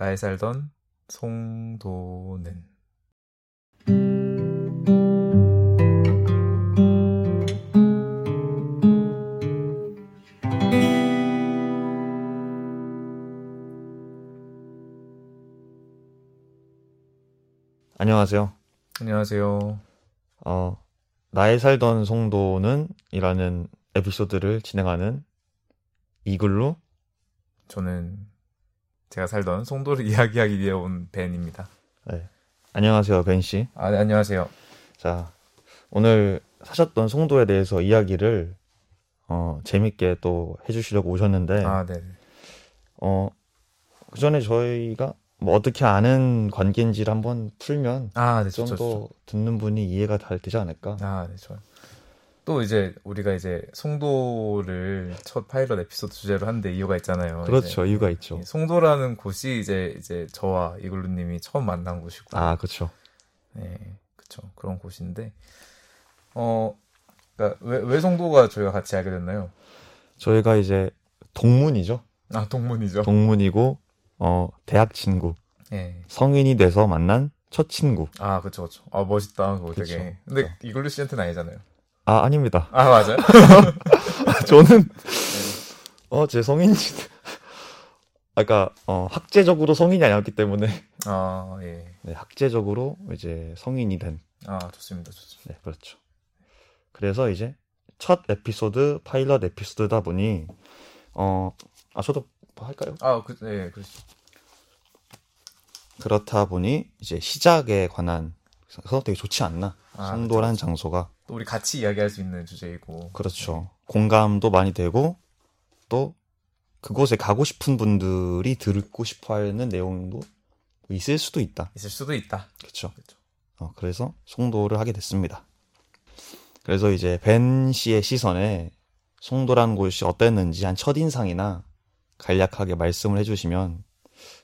나에 살던 송도는 안녕하세요. 안녕하세요. 어, 나에 살던 송도는 이라는 에피소드를 진행하는 이글루 저는 제가 살던 송도를 이야기하기 위해 온 벤입니다. 네. 안녕하세요, 벤 씨. 아, 네, 안녕하세요. 자, 오늘 사셨던 송도에 대해서 이야기를 어, 재밌게 또 해주시려고 오셨는데, 아, 네. 어, 그 전에 저희가 뭐 어떻게 아는 관계인지를 한번 풀면 아, 네, 좀 좋죠, 더 좋죠. 듣는 분이 이해가 잘 되지 않을까? 아, 네, 좋아요. 또 이제 우리가 이제 송도를 첫 파일럿 에피소드 주제로 하는데 이유가 있잖아요. 그렇죠, 이유가 있죠. 이 송도라는 곳이 이제 이제 저와 이글루님이 처음 만난 곳이고, 아, 그렇죠. 네, 그렇죠. 그런 곳인데, 어, 그러니까 왜, 왜 송도가 저희가 같이 알게 됐나요? 저희가 이제 동문이죠. 아, 동문이죠. 동문이고 어, 대학 친구. 예. 성인이 돼서 만난 첫 친구. 아, 그쵸, 그쵸. 아, 멋있다, 그거 그쵸. 되게. 근데 그쵸. 이글루 씨한테는 아니잖아요. 아, 아닙니다. 아, 맞아요? 저는 어, 제 성인지 아까 어, 학제적으로 성인이 아니었기 때문에 아, 예. 네, 학제적으로 이제 성인이 된. 아, 좋습니다, 좋습니다. 네, 그렇죠. 그래서 이제 첫 에피소드 파일럿 에피소드다 보니 어, 아 저도 뭐 할까요? 아, 그, 예, 그렇죠. 그렇다 보니 이제 시작에 관한 그래서 되게 좋지 않나? 아, 송도란 장소가 또 우리 같이 이야기할 수 있는 주제이고. 그렇죠. 공감도 많이 되고 또 그곳에 가고 싶은 분들이 듣고 싶어하는 내용도 있을 수도 있다. 있을 수도 있다. 그렇죠. 그렇죠. 어, 그래서 송도를 하게 됐습니다. 그래서 이제 벤 씨의 시선에 송도라는 곳이 어땠는지 한 첫인상이나 간략하게 말씀을 해주시면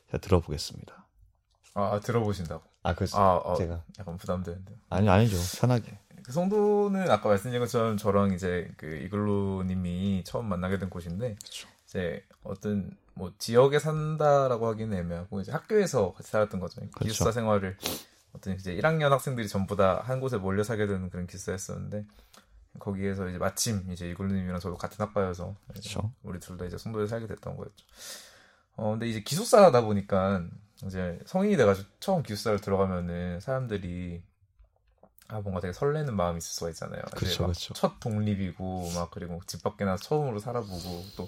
제가 들어보겠습니다. 아, 들어보신다고. 아, 그렇죠. 아, 어, 제가 약간 부담되는데. 아니 아니죠. 편하게. 그 송도는 아까 말씀드린 것처럼 저랑 이제 그 이글루님이 처음 만나게 된 곳인데 그쵸. 이제 어떤 뭐 지역에 산다라고 하기는 애매하고 이제 학교에서 같이 살았던 거죠. 기숙사 생활을 어떤 이제 1학년 학생들이 전부 다 한 곳에 몰려 살게 되는 그런 기숙사였었는데 거기에서 이제 마침 이제 이글루님이랑 저도 같은 학과여서 그쵸. 우리 둘 다 이제 송도에 살게 됐던 거였죠. 어 근데 이제 기숙사다 보니까 이제 성인이 돼가지고 처음 기숙사를 들어가면은 사람들이 아 뭔가 되게 설레는 마음이 있을 수가 있잖아요. 막 그쵸. 첫 독립이고 막 그리고 집 밖에 나서 처음으로 살아보고 또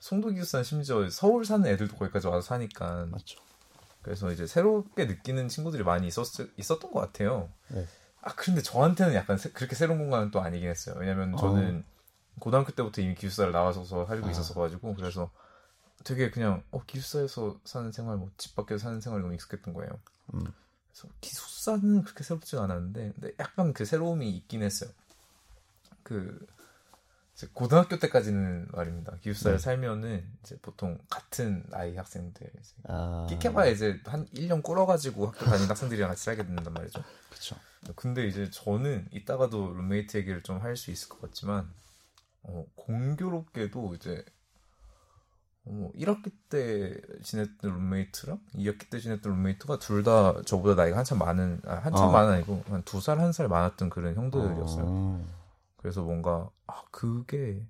송도 기숙사는 심지어 서울 사는 애들도 거기까지 와서 사니까 맞죠. 그래서 이제 새롭게 느끼는 친구들이 많이 있었 있었던 것 같아요. 네. 아 근데 저한테는 약간 새- 그렇게 새로운 공간은 또 아니긴 했어요. 왜냐면 저는 고등학교 때부터 이미 기숙사를 나와서 살고 아. 있었어 가지고 그래서 되게 그냥 어 기숙사에서 사는 생활, 뭐 집 밖에서 사는 생활이 너무 익숙했던 거예요. 음. 기숙사는 그렇게 새롭지가 않았는데, 근데 약간 그 새로움이 있긴 했어요. 그 고등학교 때까지는 말입니다. 기숙사를 네. 살면은 이제 보통 같은 나이 학생들 이제 아. 끼켜봐야 이제 한 1년 꿇어가지고 학교 다니는 학생들이랑 같이 살게 된단 말이죠. 그쵸. 근데 이제 저는 이따가도 룸메이트 얘기를 좀 할 수 있을 것 같지만 어, 공교롭게도 이제 어, 1학기 때 지냈던 룸메이트랑 2학기 때 지냈던 룸메이트가 둘 다 저보다 나이가 한참 많은 아, 한참 어. 많은 아니고 한 두 살 한 살 많았던 그런 형들이었어요. 어. 그래서 뭔가 아 그게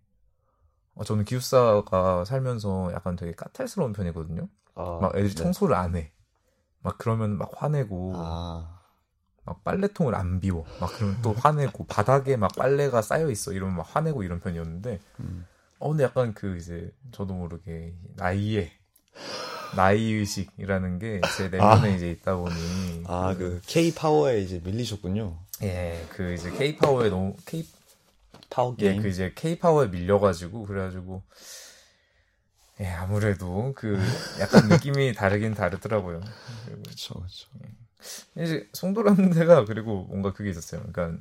어, 저는 기숙사가 살면서 약간 되게 까탈스러운 편이거든요. 아, 막 애들이 네. 청소를 안 해. 막 그러면 막 화내고 아. 막 빨래통을 안 비워. 막 그러면 또 화내고 바닥에 막 빨래가 쌓여 있어. 이러면 막 화내고 이런 편이었는데 음. 어 근데 약간 그 이제 저도 모르게 나이에 나이 의식이라는 게 제 내면에 이제 있다 보니 아, 그 K 파워에 이제 밀리셨군요. 예, 그 이제 K 파워에 너무 K 파워 예, 게임. 그 이제 K 파워에 밀려가지고 그래가지고 예, 아무래도 그 약간 느낌이 다르긴 다르더라고요. 그렇죠, 그렇죠. 이제 송도라는 데가 그리고 뭔가 그게 있었어요. 그러니까,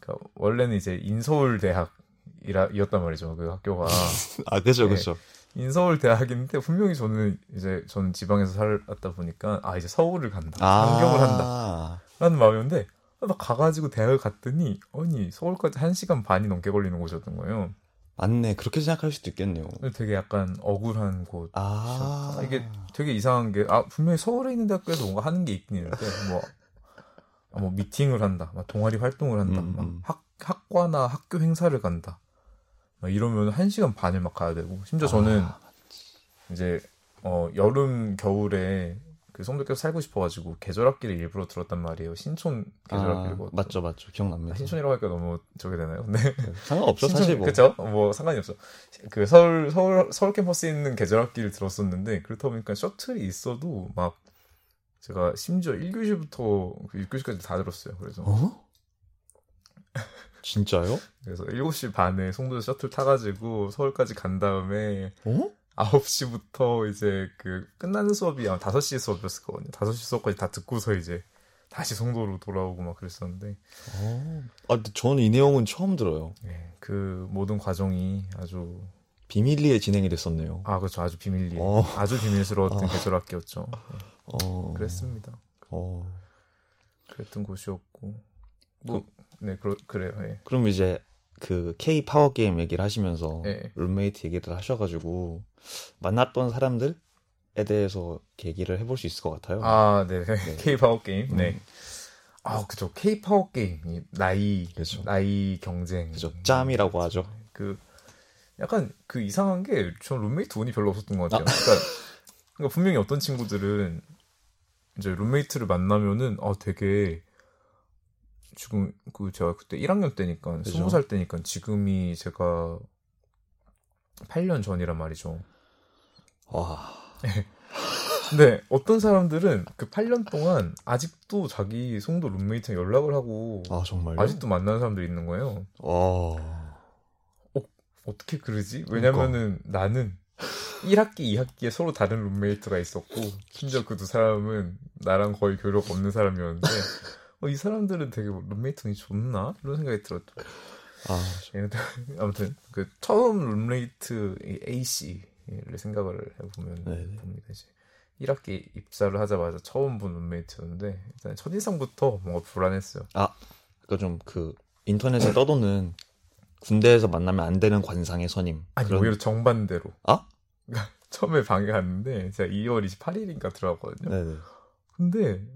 그러니까 원래는 이제 인서울 대학 이었단 말이죠. 그 학교가 아, 그죠, 네. 그죠. 인서울 대학인데 분명히 저는 이제 저는 지방에서 살았다 보니까 아 이제 서울을 간다, 아, 상경을 한다라는 마음이었는데 아, 나 가가지고 대학을 갔더니 아니 서울까지 한 시간 반이 넘게 걸리는 곳이었던 거예요. 맞네. 그렇게 생각할 수도 있겠네요. 되게 약간 억울한 곳. 아, 아, 이게 되게 이상한 게, 아, 분명히 서울에 있는 대학교에서 뭔가 하는 게 있긴 있는데, 뭐, 아, 뭐, 미팅을 한다, 막 동아리 활동을 한다, 음, 막 음. 학, 학과나 학교 행사를 간다. 막 이러면 한 시간 반을 막 가야 되고, 심지어 저는 아, 이제, 어, 여름, 겨울에 그 송도에서 살고 싶어가지고 계절학기를 일부러 들었단 말이에요. 신촌 계절학기를. 아, 맞죠, 맞죠. 기억납니다. 신촌이라고 하니까 너무 저게 되나요? 네. 상관없죠, 신촌, 사실 뭐. 그쵸? 뭐 상관이 없어. 그 서울 서울 서울 캠퍼스에 있는 계절학기를 들었었는데 그렇다 보니까 셔틀이 있어도 막 제가 심지어 1교시부터 6교시까지 다 들었어요. 그래서 어? 진짜요? 그래서 7시 반에 송도에서 셔틀 타가지고 서울까지 간 다음에 어? 9시부터 이제 그 끝나는 수업이 아마 5시 수업이었을 거거든요. 5시 수업까지 다 듣고서 이제 다시 송도로 돌아오고 막 그랬었는데 어. 아, 근데 저는 이 내용은 처음 들어요. 예, 그 모든 과정이 아주 비밀리에 진행이 됐었네요. 아 그렇죠 아주 비밀리에 어. 아주 비밀스러웠던 어. 계절학기였죠. 어. 그랬습니다. 어. 그랬던 곳이었고 뭐네 그러, 그래요. 예. 그럼 이제 그 K 파워 게임 얘기를 하시면서 예. 룸메이트 얘기를 하셔가지고 만났던 사람들에 대해서 얘기를 해볼 수 있을 것 같아요. 아 네. K 파워 게임. 네. 음. 아 그죠 K 파워 게임 이 나이 그렇죠. 나이 경쟁 그죠. 짬이라고 하죠. 그 약간 그 이상한 게 전 룸메이트 운이 별로 없었던 것 같아요. 그러니까, 그러니까 분명히 어떤 친구들은 이제 룸메이트를 만나면은 아 되게 지금 그 제가 그때 1학년 때니까 그죠. 20살 때니까 지금이 제가 8년 전이란 말이죠. 와. 근데 어떤 사람들은 그 8년 동안 아직도 자기 송도 룸메이트랑 연락을 하고 아 정말요? 아직도 만나는 사람들이 있는 거예요. 와. 어떻게 그러지? 왜냐면은 나는 1학기, 2학기에 서로 다른 룸메이트가 있었고 심지어 그 두 사람은 나랑 거의 교류가 없는 사람이었는데 어, 이 사람들은 되게 룸메이트 운이 좋나? 이런 생각이 들었죠. 아 아무튼 그 처음 룸메이트 이 A 씨를 생각을 해보면 네네. 봅니다. 이제 1학기 입사를 하자마자 처음 본 룸메이트였는데 일단 첫 인상부터 뭔가 불안했어요. 그러니까 좀 그 인터넷에 떠도는 군대에서 만나면 안 되는 관상의 선임. 아니 그런- 오히려 정반대로. 아? 처음에 방에 갔는데 제가 2월 28일인가 들어갔거든요. 네네. 근데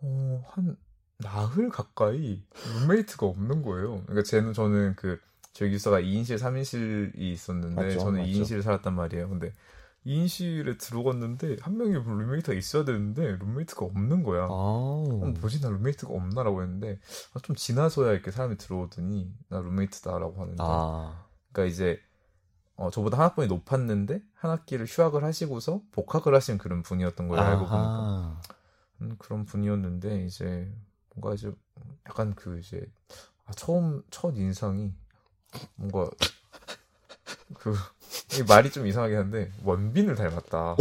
어, 한 나흘 가까이 룸메이트가 없는 거예요. 그러니까 쟤는 저는 그 저희 기숙사가 2인실, 3인실이 있었는데 맞죠, 저는 맞죠. 2인실에 살았단 말이에요. 근데 2인실에 들어갔는데 한 명이 룸메이트가 있어야 되는데 룸메이트가 없는 거야. 아. 어, 뭐지 나 룸메이트가 없나라고 했는데 아, 좀 지나서야 이렇게 사람이 들어오더니 나 룸메이트다라고 하는데 아. 그러니까 이제 어, 저보다 한 학번이 높았는데 한 학기를 휴학을 하시고서 복학을 하신 그런 분이었던 걸 알고 보니까 그런 분이었는데 이제 뭔가 이제 약간 그 이제 아, 처음 첫 인상이 뭔가 그이 말이 좀 이상하긴 한데 원빈을 닮았다. 어?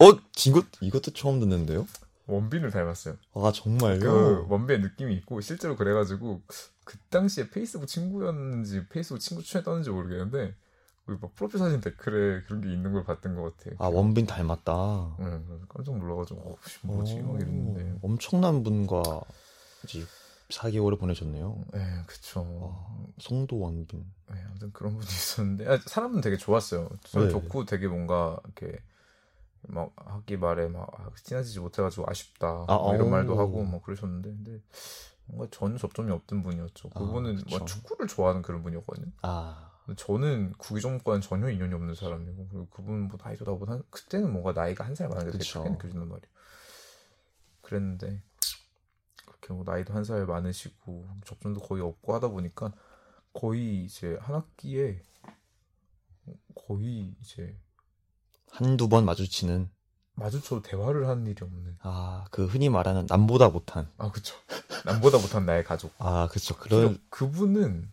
어, 이것 이것도 처음 듣는데요? 원빈을 닮았어요. 아 정말요? 그 원빈의 느낌이 있고 실제로 그래가지고 그 당시에 페이스북 친구였는지 페이스북 친구 추천했던지 모르겠는데 우리 막 프로필 사진 댓글에 그런 게 있는 걸 봤던 것 같아요. 아 원빈 닮았다. 응, 그래서 깜짝 놀라가지고 어, 씨, 뭐지 막 오, 이랬는데. 엄청난 분과 이제 4개월을 보내셨네요. 네, 그쵸. 와, 송도 원빈. 네, 아무튼 그런 분이 있었는데 아, 사람은 되게 좋았어요. 네. 좋고 되게 뭔가 이렇게 막 학기 말에 막 아, 친해지지 못해가지고 아쉽다 아, 뭐 이런 오. 말도 하고 막 그러셨는데 근데 뭔가 전혀 접점이 없던 분이었죠. 아, 그분은 그쵸. 뭐 축구를 좋아하는 그런 분이었거든요. 아, 저는 구기종과는 전혀 인연이 없는 사람이고 그리고 그분 뭐 나이도 나보다 한, 그때는 뭔가 나이가 한 살 많은데 되게. 크게 느껴진단 말이에요. 그랬는데 그렇게 뭐 나이도 한 살 많으시고 접점도 거의 없고 하다 보니까 거의 이제 한 학기에 거의 이제 한두 번 마주치는 마주쳐도 대화를 하는 일이 없는 아, 그 흔히 말하는 남보다 못한. 아 그쵸 남보다 못한 나의 가족 아, 그쵸. 그런 그런 그분은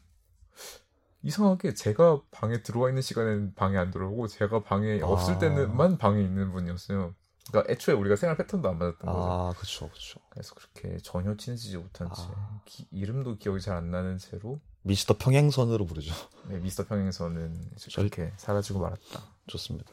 이상하게 제가 방에 들어와 있는 시간에는 방에 안 들어오고 제가 방에 아. 없을 때는만 방에 있는 분이었어요. 그러니까 애초에 우리가 생활 패턴도 안 맞았던 거죠. 아, 그쵸, 그쵸. 그래서 그렇게 전혀 친해지지 못한 채 아. 기- 이름도 기억이 잘 안 나는 채로 미스터 평행선으로 부르죠. 네, 미스터 평행선은 그렇게 사라지고 말았다. 좋습니다.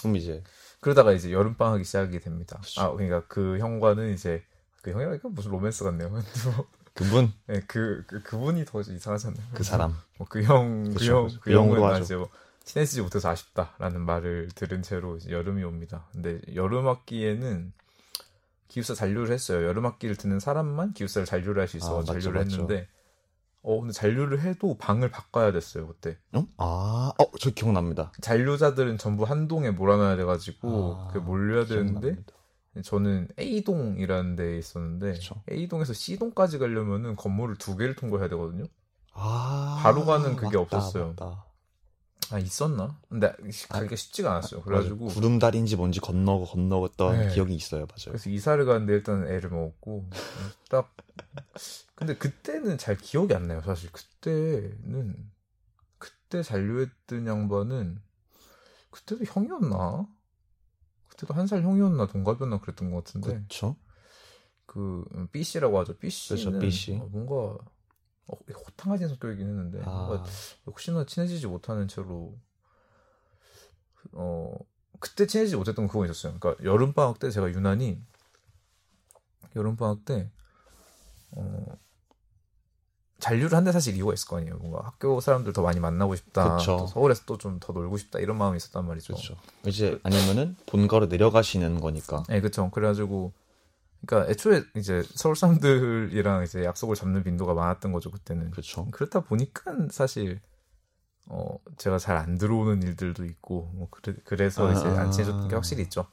그럼 이제 그러다가 이제 여름 방학이 시작이 됩니다. 그쵸. 아 그러니까 그 형과는 이제 그 형이라니까 무슨 로맨스 같네요. 뭐 그분 네, 그, 그 그분이 더 이상하잖아요. 그 사람 뭐 그 형, 그 형. 그 그 형도 형은. 이제 뭐 친해지지 못해서 아쉽다라는 말을 들은 채로 여름이 옵니다. 근데 여름 학기에는 기숙사 잔류를 했어요. 여름 학기를 듣는 사람만 기숙사를 잔류를 할 수 있어 아, 맞죠, 잔류를 맞죠. 했는데 어 근데 잔류를 해도 방을 바꿔야 됐어요 그때. 응? 아, 어, 저 기억납니다. 잔류자들은 전부 한 동에 몰아놔야 돼가지고 아, 그 몰려야 되는데 기억납니다. 저는 A동이라는 데에 있었는데 그쵸. A동에서 C동까지 가려면은 건물을 두 개를 통과해야 되거든요. 아, 바로 가는 그게 맞다, 없었어요. 맞다. 아 있었나? 근데 가기가 쉽지가 않았어요. 그래가지고 맞아. 구름다리인지 뭔지 건너고 건너갔던 네. 기억이 있어요, 맞아요. 그래서 이사를 갔는데 일단 애를 먹었고 딱 근데 그때는 잘 기억이 안 나요. 사실 그때는 그때 잔류했던 양반은 그때도 형이었나? 그때도 한 살 형이었나 동갑이었나 그랬던 것 같은데 그렇죠. 그 B 씨라고 하죠. B 씨는 B 씨. 뭔가 어, 호탕하진 성격이긴 했는데 뭔가 아, 혹시나 친해지지 못하는 채로 어 그때 친해지지 못했던 그거 있었어요. 그러니까 여름 방학 때 제가 유난히 여름 방학 때 어, 잔류를 한데 사실 이유가 있을 거 아니에요. 뭔가 학교 사람들 더 많이 만나고 싶다. 그쵸. 또 서울에서 또 좀 더 놀고 싶다 이런 마음이 있었단 말이죠. 그렇죠. 이제 아니면은 본가로 내려가시는 거니까. 네, 그쵸. 그래가지고, 그러니까 애초에 이제 서울 사람들이랑 이제 약속을 잡는 빈도가 많았던 거죠, 그때는. 그렇죠. 그렇다 보니까 사실, 어, 제가 잘 안 들어오는 일들도 있고, 뭐, 그래, 그래서 이제 아. 안 친해졌던 게 확실히 있죠.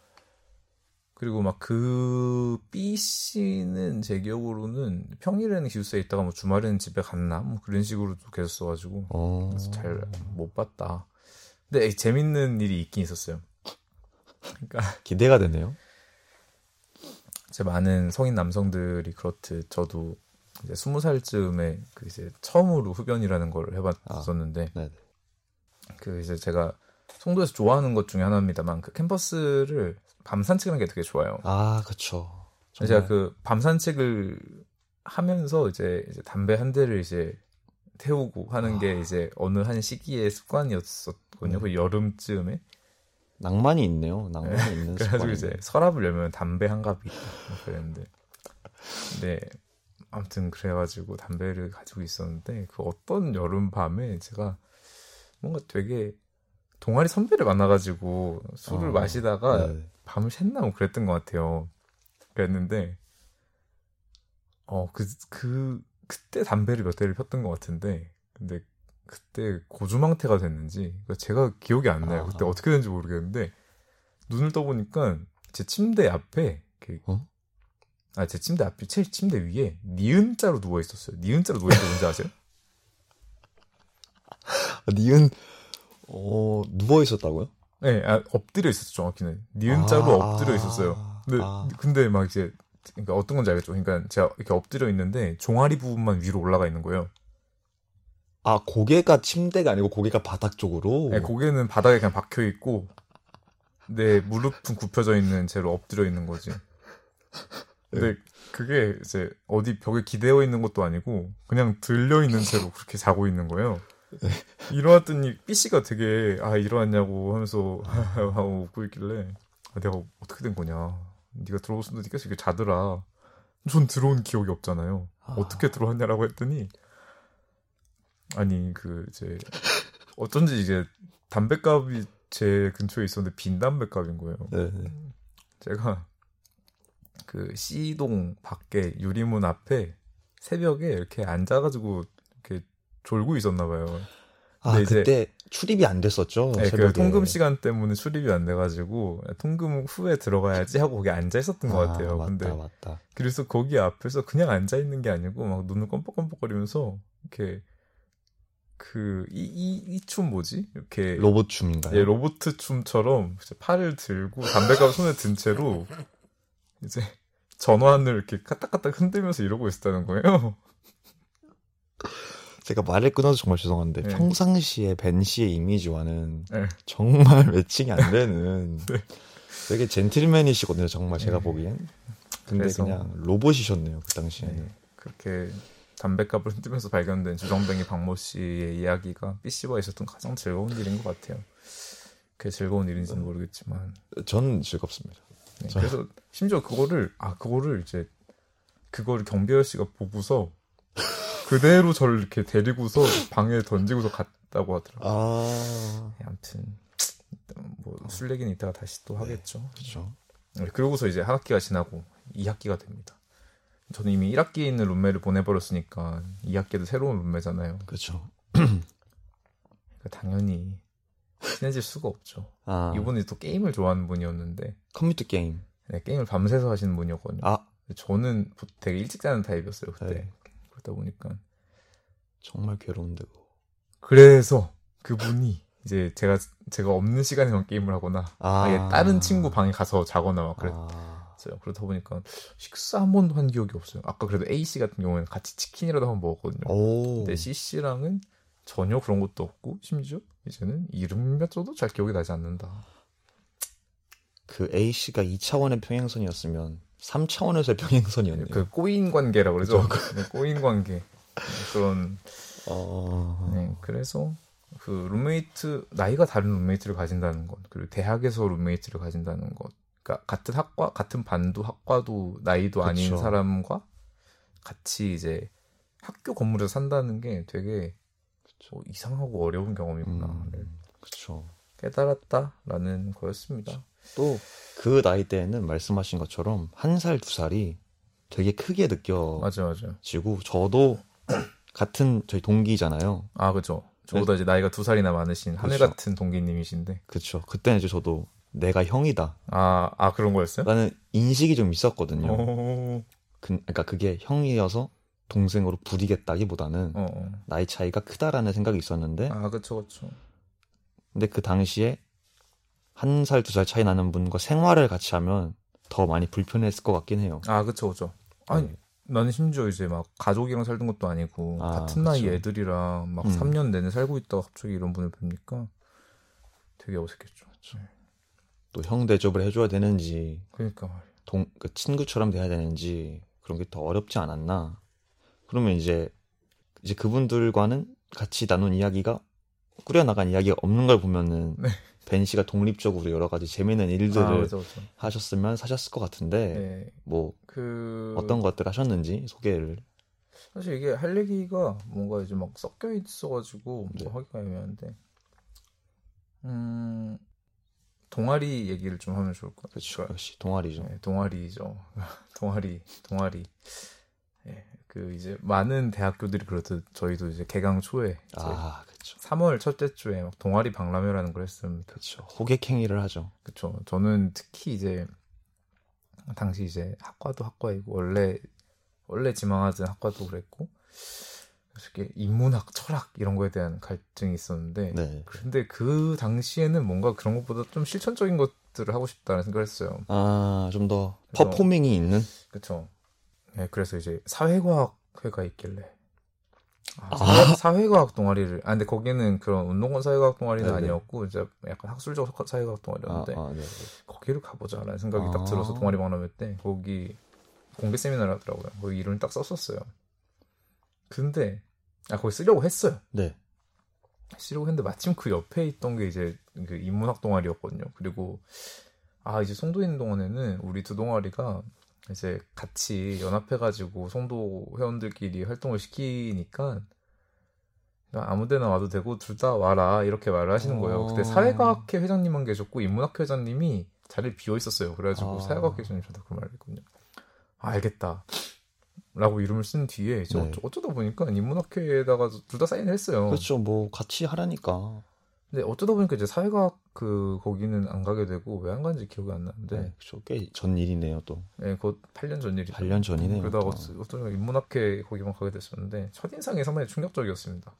그리고 막 그 B 씨는 제 기억으로는 평일에는 기숙사에 있다가 뭐 주말에는 집에 갔나 뭐 그런 식으로도 계속 써가지고 어. 잘 못 봤다. 근데 재밌는 일이 있긴 있었어요. 그러니까 기대가 되네요. 제 많은 성인 남성들이 그렇듯 저도 이제 스무 살쯤에 그 이제 처음으로 흡연이라는 걸 해봤었는데 네. 그 이제 제가 송도에서 좋아하는 것 중에 하나입니다만 그 캠퍼스를 밤 산책하는 게 되게 좋아요. 아, 그렇죠. 제가 그 밤 산책을 하면서 이제, 이제 담배 한 대를 이제 태우고 하는 아. 게 이제 어느 한 시기의 습관이었었거든요. 네. 그 여름쯤에. 낭만이 있네요. 낭만이 있는 그래가지고. 이제 서랍을 열면 담배 한 갑이. 뭐 그랬는데. 네. 아무튼 그래가지고 담배를 가지고 있었는데 그 어떤 여름 밤에 제가 뭔가 되게 동아리 선배를 만나가지고 술을 아, 마시다가 네. 밤을 샜나 뭐 그랬던 것 같아요. 그랬는데 어그그 그때 담배를 몇 대를 폈던 것 같은데 근데 그때 고주망태가 됐는지 그러니까 제가 기억이 안 나요. 그때 아. 어떻게 됐는지 모르겠는데 눈을 떠보니까 제 침대 앞에 어? 아제 침대 앞이 제 침대 위에 니은자로 누워 있었어요. 니은자로 누워 있는 게 뭔지 아세요? 아, 니은 어, 누워 있었다고요? 네, 아, 엎드려 있었죠 정확히는 니은자로 아, 엎드려 있었어요. 근데 아. 근데 막 이제 그러니까 어떤 건지 알겠죠. 그러니까 제가 이렇게 엎드려 있는데 종아리 부분만 위로 올라가 있는 거예요. 아, 고개가 침대가 아니고 고개가 바닥 쪽으로. 네, 고개는 바닥에 그냥 박혀 있고 내 무릎은 굽혀져 있는 채로 엎드려 있는 거지. 근데 그게 이제 어디 벽에 기대어 있는 것도 아니고 그냥 들려 있는 채로 그렇게 자고 있는 거예요. 일어났더니 B 씨가 되게 아 일어났냐고 하면서 하고 웃고 있길래 아, 내가 어떻게 된 거냐. 네가 들어오면서 네가 이렇게 자더라. 전 들어온 기억이 없잖아요. 아. 어떻게 들어왔냐라고 했더니 아니 그 이제 어쩐지 이제 담배값이 제 근처에 있었는데 빈 담배값인 거예요. 네, 네. 제가 그 C동 밖에 유리문 앞에 새벽에 이렇게 앉아가지고 졸고 있었나 봐요. 아, 그때 출입이 안 됐었죠. 네, 그 새벽에. 통금 시간 때문에 출입이 안 돼가지고 통금 후에 들어가야지 하고 거기 앉아 있었던 것 아, 같아요. 맞다, 근데 맞다. 그래서 거기 앞에서 그냥 앉아 있는 게 아니고 막 눈을 껌뻑껌뻑거리면서 이렇게 그이이이춤 뭐지? 이렇게 로봇 춤인가요? 예, 로보트 춤처럼 팔을 들고 담배갑 손에 든 채로 이제 전환을 이렇게 까딱까딱 흔들면서 이러고 있었다는 거예요. 제가 말을 끊어서 정말 죄송한데 네. 평상시에 벤 씨의 이미지와는 네. 정말 매칭이 안 되는 네. 되게 젠틀맨이시거든요. 정말 제가 네. 보기엔. 근데 그래서- 그냥 로봇이셨네요. 그 당시에는. 네, 그렇게 담배값을 흔들면서 발견된 주정뱅이 박모 씨의 이야기가 B씨와 있었던 가장 즐거운 일인 것 같아요. 그게 즐거운 일인지는 모르겠지만 전 즐겁습니다. 네, 저- 그래서 심지어 그거를 아 그거를 이제 그거를 경비열 씨가 보고서 그대로 저를 이렇게 데리고서 방에 던지고서 갔다고 하더라고요. 아, 네, 아무튼 뭐술 얘기는 이따가 다시 또 하겠죠. 그렇죠. 네, 그러고서 이제 한 학기가 지나고 2학기가 됩니다. 저는 이미 1학기에 있는 룸메를 보내버렸으니까 2학기도 새로운 룸메잖아요. 그렇죠. 그러니까 당연히 친해질 수가 없죠. 아, 이분이 또 게임을 좋아하는 분이었는데 컴퓨터 게임. 네, 게임을 밤새서 하시는 분이었거든요. 아, 저는 보- 되게 일찍 자는 타입이었어요 그때. 네. 그러다 보니까 정말 괴로운데 그거. 그래서 그분이 이제 제가 제가 없는 시간에만 게임을 하거나 아, 아예 다른 친구 방에 가서 자거나 막 그랬어요. 아, 그러다 보니까 식사 한 번도 한 기억이 없어요. 아까 그래도 A 씨 같은 경우에는 같이 치킨이라도 한 번 먹었거든요. 오, 근데 C 씨랑은 전혀 그런 것도 없고 심지어 이제는 이름마저도 잘 기억이 나지 않는다. 그 A 씨가 2차원의 평행선이었으면 3차원에서의 평행선이었네요. 그 꼬인 관계라고 그러죠. 네, 꼬인 관계 네, 그런 어, 네, 그래서 그 룸메이트 나이가 다른 룸메이트를 가진다는 것 그리고 대학에서 룸메이트를 가진다는 것 그러니까 같은 학과 같은 반도 학과도 나이도 아닌 그쵸. 사람과 같이 이제 학교 건물에서 산다는 게 되게 어, 이상하고 어려운 경험이구나 음. 를 그렇죠. 깨달았다라는 거였습니다. 또 그 나이 때에는 말씀하신 것처럼 한 살 두 살이 되게 크게 느껴지고 맞아 맞아. 저도 같은 저희 동기잖아요. 아 그죠. 저보다 이제 나이가 두 살이나 많으신 하늘 그쵸. 같은 동기님이신데 그렇죠. 그때는 이제 저도 내가 형이다. 아 아 그런 거였어요? 라는 인식이 좀 있었거든요. 어, 그, 그러니까 그게 형이어서 동생으로 부리겠다기보다는 어, 어. 나이 차이가 크다라는 생각이 있었는데 아 그쵸 그쵸. 근데 그 당시에 한 살 두 살 차이 나는 분과 생활을 같이 하면 더 많이 불편했을 것 같긴 해요. 아 그쵸 그쵸. 아니 네. 나는 심지어 이제 막 가족이랑 살던 것도 아니고 아, 같은 나이 그쵸. 애들이랑 막 음. 3년 내내 살고 있다가 갑자기 이런 분을 뵈니까 되게 어색했죠. 네. 또형 대접을 해줘야 되는지 그러니까 말이야. 동, 그 친구처럼 돼야 되는지 그런 게 더 어렵지 않았나. 그러면 이제 이제 그분들과는 같이 나눈 이야기가 꾸려나간 이야기가 없는 걸 보면은 네. 벤 씨가 독립적으로 여러 가지 재미있는 일들을 아, 그쵸 그쵸. 하셨으면 사셨을 것 같은데 네. 뭐그 어떤 것들 하셨는지 소개를 사실 이게 할 얘기가 뭔가 이제 막 섞여 있어가지고 네. 뭐 하기가 애매한데 음 동아리 얘기를 좀 하면 좋을 것 같아요. 그렇죠 역시 동아리죠. 네, 동아리죠. 동아리, 동아리. 예, 그 이제 많은 대학교들이 그렇듯 저희도 이제 개강 초에 이제 아 그렇죠 3월 첫째 주에 막 동아리 박람회라는 걸 했습니다. 그렇죠 호객행위를 하죠. 그쵸. 저는 특히 이제 당시 이제 학과도 학과이고 원래 원래 지망하던 학과도 그랬고 이렇게 인문학, 철학 이런 거에 대한 갈등이 있었는데 네. 근데 그 당시에는 뭔가 그런 것보다 좀 실천적인 것들을 하고 싶다는 생각을 했어요. 아 좀 더 그래서- 퍼포밍이 있는 그쵸. 네, 그래서 이제 사회과학 회가 있길래. 아, 아. 사회, 사회과학 동아리를. 아, 근데 거기는 그런 운동권 사회과학 동아리는 네네. 아니었고, 이제 약간 학술적 사회과학 아, 동아리였는데, 아, 네. 거기를 가보자라는 생각이 아. 딱 들어서 동아리 박람회 때, 거기 공개 세미나를 하더라고요. 거기 이름을 딱 썼었어요. 근데, 아, 거기 쓰려고 했어요. 네. 쓰려고 했는데, 마침 그 옆에 있던 게 이제 그 인문학 동아리였거든요. 그리고, 아, 이제 송도 있는 동안에는 우리 두 동아리가 이제 같이 연합해가지고 송도 회원들끼리 활동을 시키니까 아무데나 와도 되고 둘 다 와라 이렇게 말을 하시는 거예요. 그때 어. 사회과학회 회장님만 계셨고 인문학회 회장님이 자리를 비어 있었어요. 그래가지고 아. 어. 사회과학회 회장님 저한테 그 말을 했거든요. 아, 알겠다. 라고 이름을 쓴 뒤에 이제 네. 어쩌- 어쩌다 보니까 인문학회에다가 둘 다 사인을 했어요. 그렇죠 뭐 같이 하라니까. 근데 어쩌다 보니까 이제 사회과학 그 거기는 안 가게 되고 왜 안 간지 기억이 안 나는데 네. 그렇죠 꽤전 일이네요 또. 예, 곧 8년 전 일이죠. 8년 전이네요. 그러다가 또. 어쩌- 어쩌다가 인문학회 거기만 가게 됐었는데 첫 인상이 상당히 충격적이었습니다.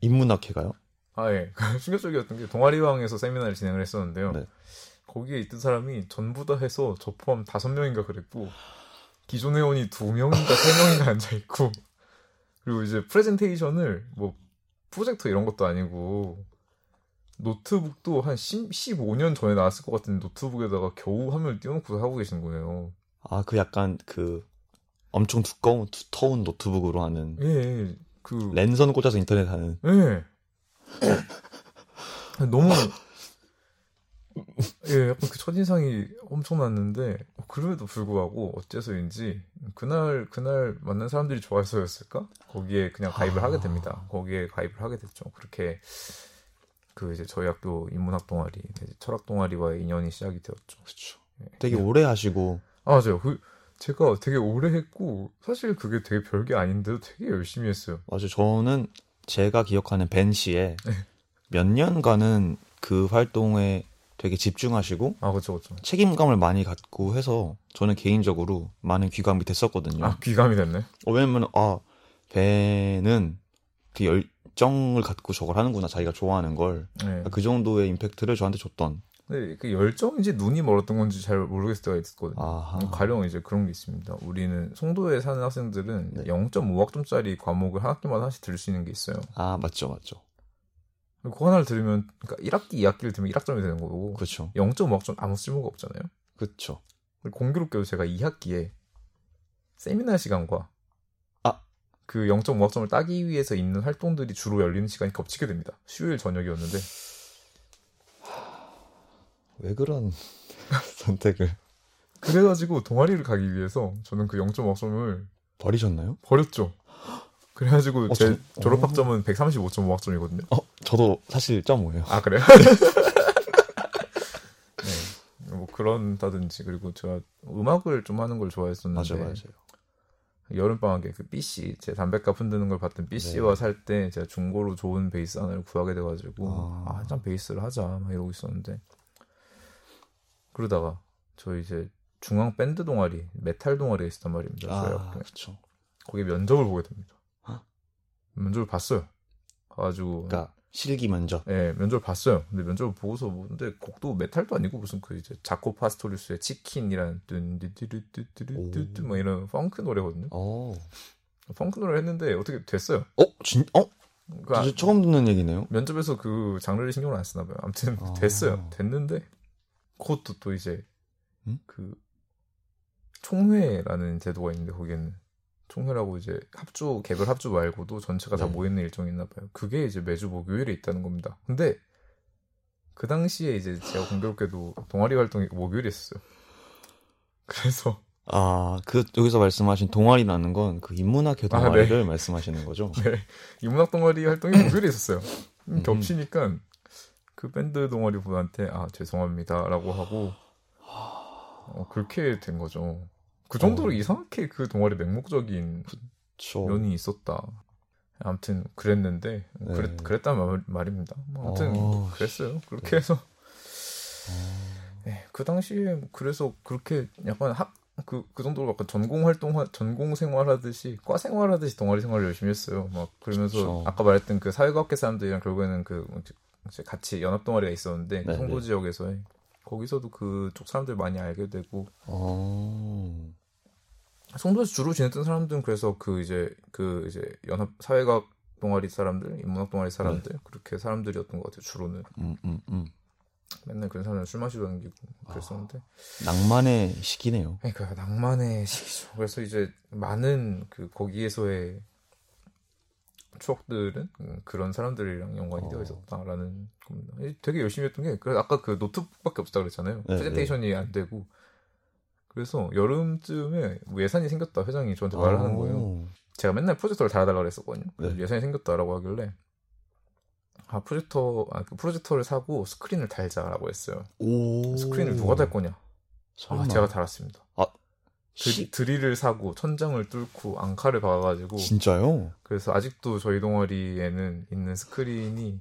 인문학회가요? 아 예, 충격적이었던 게 동아리방에서 세미나를 진행을 했었는데요. 네. 거기에 있던 사람이 전부 다 해서 저 포함 다섯 명인가 그랬고 기존 회원이 두 명인가 세 명인가 앉아 있고 그리고 이제 프레젠테이션을 뭐 프로젝터 이런 것도 아니고 노트북도 한 10, 15년 전에 나왔을 것 같은 노트북에다가 겨우 화면을 띄워놓고 하고 계신 거예요. 아 그 약간 그 엄청 두꺼운 두터운 노트북으로 하는 예, 예. 그 랜선 꽂아서 인터넷 하는 예. 너무 예, 약간 그 첫인상이 엄청났는데 그럼에도 불구하고 어째서인지 그날 그날 만난 사람들이 좋아해서였을까? 거기에 그냥 가입을 아. 하게 됩니다. 거기에 가입을 하게 됐죠. 그렇게 그 이제 저희 학교 인문학 동아리, 철학 동아리와의 인연이 시작이 되었죠. 그렇죠. 되게 오래 하시고 아, 맞아요. 그 제가 되게 오래 했고 사실 그게 되게 별게 아닌데도 되게 열심히 했어요. 맞아요. 저는 제가 기억하는 벤 씨의 네. 몇 년간은 그 활동에 되게 집중하시고 아, 그렇죠, 그렇죠. 책임감을 많이 갖고 해서 저는 개인적으로 많은 귀감이 됐었거든요. 아, 귀감이 됐네. 어, 왜냐면 아 벤은 그 열 정을 갖고 저걸 하는구나 자기가 좋아하는 걸 네. 그 정도의 임팩트를 저한테 줬던 근데 그 열정인지 눈이 멀었던 건지 잘 모르겠을 때가 있었거든요. 아하. 가령 이제 그런 게 있습니다. 우리는 송도에 사는 학생들은 네. 0.5학점짜리 과목을 한 학기마다 하나씩 들을 수 있는 게 있어요. 아 맞죠 맞죠 그 하나를 들으면 그러니까 1학기, 2학기를 들으면 1학점이 되는 거고 그렇죠 0.5학점 아무 쓸모가 없잖아요. 그렇죠 공교롭게도 제가 2학기에 세미나 시간과 아. 그 0.5학점을 따기 위해서 있는 활동들이 주로 열리는 시간이 겹치게 됩니다. 수요일 저녁이었는데 왜 그런 선택을 그래가지고 동아리를 가기 위해서 저는 그 0.5학점을 버리셨나요? 버렸죠. 그래가지고 어, 제 저- 졸업학점은 135.5학점이거든요. 어 저도 사실 점오예요 아 그래요? 네, 뭐 그런다든지 그리고 제가 음악을 좀 하는 걸 좋아했었는데 맞아요 맞아요 여름 방학에 그 B씨 제 담뱃갑 흔드는 걸 봤던 B씨와 네. 살때 제가 중고로 좋은 베이스 하나를 구하게 돼가지고 아. 아참 베이스를 하자 막 이러고 있었는데 그러다가 저 이제 중앙 밴드 동아리 메탈 동아리에 있었단 말입니다. 저희 아. 그렇죠 거기에 면접을 보게 됩니다. 헉. 면접을 봤어요. 가가지고 그러니까 실기 먼저 예, 면접을 봤어요. 근데 면접을 보고서 뭐 근데 곡도 메탈도 아니고 무슨 그 이제 자코 파스토리스의 치킨이라는 뚠디디르뚜뚜뚜뚜 뭐 이런 펑크 노래거든요. 어, 펑크 노래를 했는데 어떻게 됐어요. 어, 진, 어, 그 아- 진짜 처음 듣는 얘기네요. 면접에서 그 장르를 신경을 안 쓰나 봐요. 아무튼 아. 됐어요. 됐는데 그것도 또 이제 음? 그 총회라는 제도가 있는데 거기에는 총회라고 이제 합주 개별 합주 말고도 전체가 다 네. 모이는 일정이 있나 봐요. 그게 이제 매주 목요일에 있다는 겁니다. 근데 그 당시에 이제 제가 공교롭게도 동아리 활동이 목요일에 있었어요. 그래서 아, 그 여기서 말씀하신 동아리라는 건 그 인문학회 아, 동아리를 말씀하시는 거죠? 네, 인문학 동아리 활동이 목요일에 있었어요. 음, 음. 겹치니까 그 밴드 동아리 분한테 아 죄송합니다라고 하고 어, 그렇게 된 거죠. 그 정도로 어. 이상하게 그 동아리 맹목적인 저 면이 있었다. 아무튼 그랬는데 네. 그랬, 그랬단 말, 말입니다. 뭐 아무튼 어, 그랬어요. 그렇게 해서 네, 그 당시에 그래서 그렇게 약간 학 그, 그 정도로 약간 전공 활동, 전공 생활하듯이, 과 생활하듯이 동아리 생활을 열심히 했어요. 막, 그러면서, 그쵸. 아까 말했던 그 사회과학계 사람들이랑 결국에는 그, 같이 연합 동아리가 있었는데, 네, 송도 네. 지역에서의. 거기서도 그쪽 사람들 많이 알게 되고, 어, 송도에서 주로 지냈던 사람들은 그래서 그 이제, 그 이제 연합 사회과학 동아리 사람들, 인문학 동아리 사람들, 그렇게 사람들이었던 것 같아요, 주로는. 음, 음, 음. 맨날 그런 사람들 술 마시러 다니고 그랬었는데. 낭만의 시기네요. 그러니까 낭만의 시기죠. 그래서 이제 많은 그 거기에서의 추억들은 음, 그런 사람들이랑 연관이 어. 되어 있었다라는 겁니다. 이- 되게 열심히 했던 게 그래서 아까 그 노트북밖에 없다 그랬잖아요. 네, 프레젠테이션이 안 되고 그래서 여름쯤에 뭐 예산이 생겼다 회장이 저한테 말을 하는 거예요. 오. 제가 맨날 프로젝터를 달아달라고 그랬었거든요. 그래서 네. 예산이 생겼다라고 하길래 아 프로젝터 아, 그 프로젝터를 사고 스크린을 달자라고 했어요. 오. 스크린을 누가 달 거냐? 설마. 아, 제가 달았습니다. 드리, 시- 드릴을 사고 천장을 뚫고 앙카를 박아가지고 진짜요? 그래서 아직도 저희 동아리에는 있는 스크린이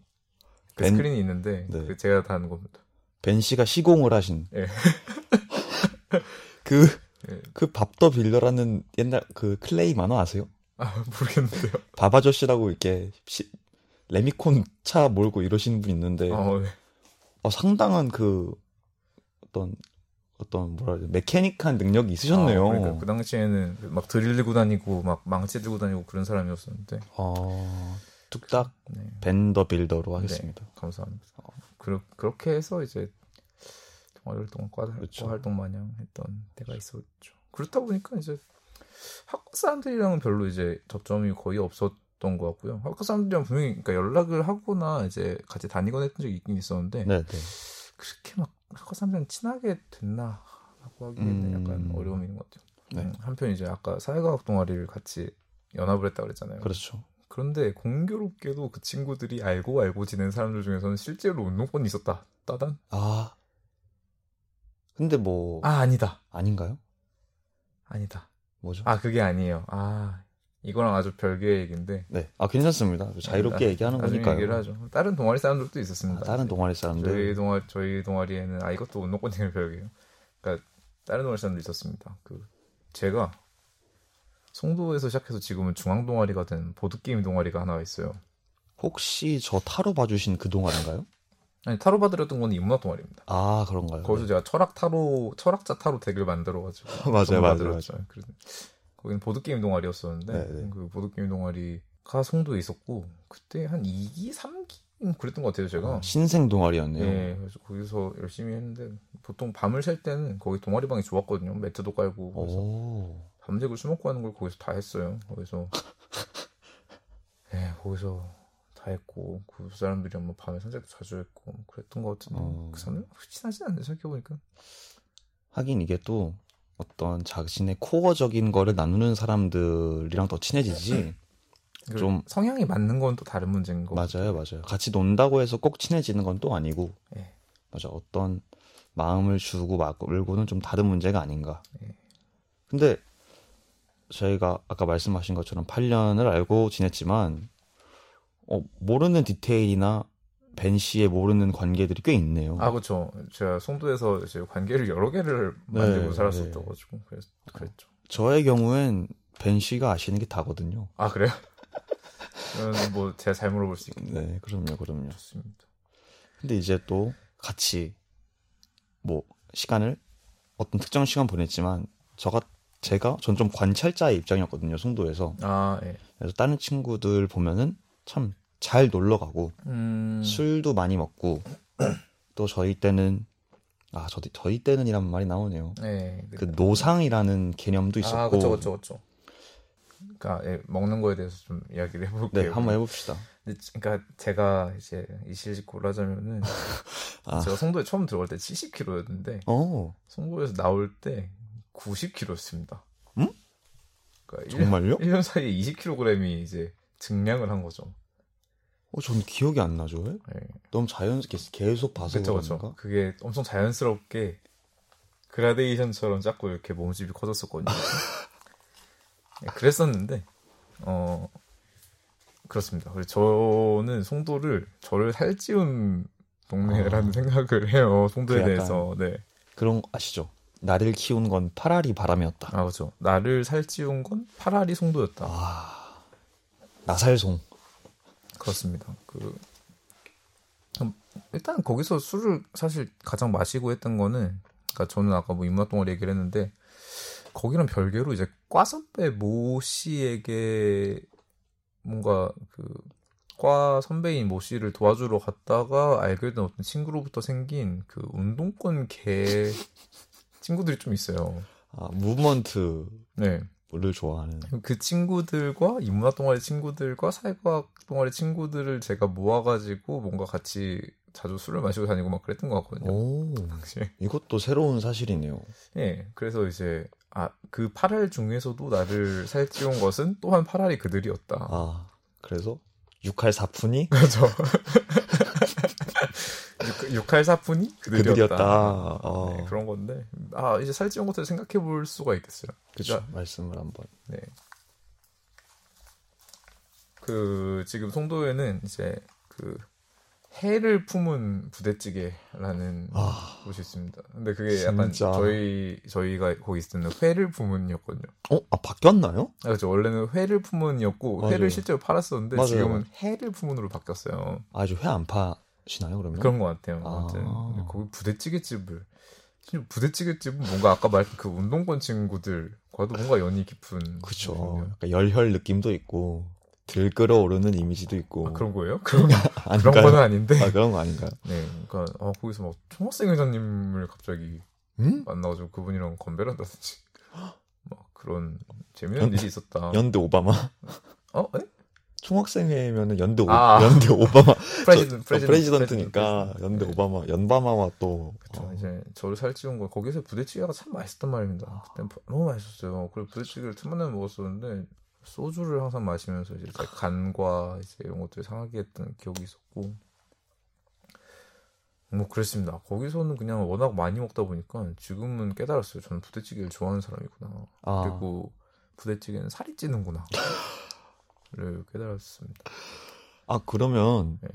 그 벤- 스크린이 있는데 네. 그 제가 단 겁니다. 벤 씨가 시공을 하신. 예. 그, 예. 그 Bob the Builder라는 옛날 그 클레이 만화 아세요? 아 모르겠는데요. 밥 아저씨라고 이렇게 시- 레미콘 차 몰고 이러시는 분 있는데 어, 네. 어, 상당한 그 어떤 어떤 뭐라 해야 돼 메케닉한 능력이 있으셨네요. 아, 그러니까 그 당시에는 막 드릴 들고 다니고 막 망치 들고 다니고 그런 사람이었었는데 어, 뚝딱 네, 벤더 빌더로 하겠습니다. 감사합니다. 그러, 그렇게 해서 이제 동아리 활동 과, 그렇죠. 과 활동 마냥 했던 때가 있었죠. 그렇다 보니까 이제 학과 사람들이랑은 별로 이제 접점이 거의 없었던 것 같고요. 학과 사람들이랑 분명히 그러니까 연락을 하거나 이제 같이 다니거나 했던 적이 있긴 있었는데 네, 네. 그렇게 막 학과 사람들이랑 친하게 됐나라고 하기에는 음. 약간 어려움이 있는 것 같아요. 네. 음, 한편 이제 아까 사회과학 동아리를 같이 연합을 했다 그랬잖아요. 그렇죠. 그런데 공교롭게도 그 친구들이 알고 알고 지낸 사람들 중에서는 실제로 운동권이 있었다. 따단? 아. 근데 뭐 아 아니다. 아닌가요? 아니다. 뭐죠? 아 그게 아니에요. 아 이거랑 아주 별개의 얘기인데 네. 아 괜찮습니다. 자유롭게 나- 얘기하는 거니까요. 얘기를 하죠. 다른 동아리 사람들도 아, 있었습니다. 다른 동아리 저희 사람들 동아리 저희 동아리에는 아 이것도 운동권 얘기는 별개예요. 그러니까 다른 동아리 사람도 있었습니다. 그 제가 송도에서 시작해서 지금은 중앙 동아리가 된 보드 게임 동아리가 하나 있어요. 혹시 저 타로 봐주신 그 동아리인가요? 아니 타로 봐드렸던 건 인문학 동아리입니다. 아 그런가요? 거기서 제가 철학 타로 철학자 타로 deck을 만들어가지고 맞아요, 맞아요, 만들었죠. 그래서 거기는 보드 게임 동아리였었는데 네, 네. 그 보드 게임 동아리가 송도에 있었고 그때 한 2기 3기 그랬던 것 같아요 제가. 아, 신생 동아리였네요. 예, 그래서 거기서 열심히 했는데 보통 밤을 샐 때는 거기 동아리 방이 좋았거든요. 매트도 깔고 그래서 오. 밤새고 술 먹고 하는 걸 거기서 다 했어요. 거기서 예, 거기서 다 했고 그 사람들이랑 뭐 밤에 산책도 자주 했고 뭐 그랬던 것 같은데 어. 그 사람들 친하지 않네 생각해 보니까. 하긴 이게 또 어떤 자신의 코어적인 거를 나누는 사람들이랑 더 친해지지. 좀- 좀 성향이 맞는 건 또 다른 문제인 거. 맞아요, 맞아요. 같이 논다고 해서 꼭 친해지는 건 또 아니고. 예. 맞아. 어떤 마음을 주고 말고는 좀 다른 문제가 아닌가. 예. 근데 저희가 아까 말씀하신 것처럼 8년을 알고 지냈지만 어, 모르는 디테일이나 벤 씨의 모르는 관계들이 꽤 있네요. 아 그렇죠. 제가 송도에서 이제 관계를 여러 개를 만들고 네, 살았었어가지고 그랬, 그랬죠. 저의 경우엔 벤 씨가 아시는 게 다거든요. 아 그래요? 그러면 뭐 제가 잘 물어볼 수 있겠네요. 네, 그럼요, 그럼요. 좋습니다. 근데 이제 또 같이 뭐 시간을 어떤 특정 시간 보냈지만 저가 제가 전 좀 관찰자의 입장이었거든요 송도에서 아 예. 그래서 다른 친구들 보면은 참 잘 놀러 가고 음, 술도 많이 먹고 또 저희 때는 아 저희 저희 때는 이란 말이 나오네요 네. 그 노상이라는 개념도 있었고 아 그렇죠 그렇죠 그렇죠. 그러니까 예, 먹는 거에 대해서 좀 이야기를 해볼게요. 네 한번 해봅시다 그러니까 제가 이제 이실직고를 하자면은 아. 제가 송도에 처음 들어갈 때 70kg였는데 어 송도에서 나올 때 90kg였습니다. 음? 그러니까 정말요? 1년, 1년 사이에 20kg이 이제 증량을 한 거죠. 어, 전 기억이 안 나죠 예. 너무 자연스럽게 계속 봐서 그런가 그렇죠. 그게 엄청 자연스럽게 그라데이션처럼 자꾸 이렇게 몸집이 커졌었거든요. 예, 그랬었는데 어 그렇습니다. 저는 송도를 저를 살찌운 동네라는 아. 생각을 해요. 송도에 그 대해서. 네. 그런 거 아시죠 나를 키운 건 파라리 바람이었다 아 그렇죠. 나를 살찌운 건 파라리 송도였다. 아 나살송 그렇습니다. 그 음, 일단 거기서 술을 사실 가장 마시고 했던 거는 그러니까 저는 아까 뭐 인문학 동아리 얘기를 했는데 거기는 별개로 이제 과 선배 모 씨에게 뭔가 그 과 선배인 모 씨를 도와주러 갔다가 알게 된 어떤 친구로부터 생긴 그 운동권 개 친구들이 좀 있어요. 아 무브먼트 를 네. 좋아하는 그 친구들과 인문학 동아리 친구들과 사회과학 동아리 친구들을 제가 모아가지고 뭔가 같이 자주 술을 마시고 다니고 막 그랬던 것 같거든요. 오 당시에. 이것도 새로운 사실이네요 예, 그래서 이제 아 그 8알 중에서도 나를 살찌운 것은 또한 8알이 그들이었다. 아 그래서 육할 사푼이 그렇죠. 6, 할 사푼이 그들이었다. 그들이었다. 어. 네, 그런 건데 아 이제 살찌운 것을 생각해 볼 수가 있겠어요. 그쵸 그러니까 말씀을 한번 네. 그 지금 송도에는 이제 그 해를 품은 부대찌개라는 아. 곳이 있습니다. 근데 그게 약간 진짜. 저희 저희가 거기 있을 때는 회를 품은이었거든요. 어? 아 바뀌었나요? 아, 그렇죠. 원래는 회를 품은이었고 맞아요. 회를 실제로 팔았었는데 맞아요. 지금은 해를 품은으로 바뀌었어요. 아주 회안 파 시나요 그러면? 그런 것 같아요. 아. 아무튼 거기 부대찌개집을 진짜 부대찌개집은 뭔가 아까 말했던 그 운동권 친구들과도 뭔가 연이 깊은. 약간 열혈 느낌도 있고 들끓어 오르는 이미지도 있고 아, 그런 거예요? 그런 그런? 건 아닌데. 아 그런 거 아닌가요? 네, 그러니까 아, 거기서 막 총학생 회장님을 갑자기 음? 만나가지고 그분이랑 건배를 한다든지 막 그런 재미난 연- 일이 있었다. 연대 오바마 어? 에? 총학생회면은 연대 오, 아. 연대 오바마 프레지던, 프레지던트니까 연대 네. 오바마 연바마와 또 그쵸. 어, 이제 저를 살찌운 거 거기서 부대찌개가 참 맛있단 말입니다. 그때 너무 맛있었어요. 그리고 부대찌개를 틈만 내면 먹었었는데 소주를 항상 마시면서 이제 제 간과 이제 이런 것들이 상하게 했던 기억이 있었고 뭐 그랬습니다. 거기서는 그냥 워낙 많이 먹다 보니까 지금은 깨달았어요. 저는 부대찌개를 좋아하는 사람이구나. 아, 그리고 부대찌개는 살이 찌는구나. 를 깨달았습니다. 아 그러면 네.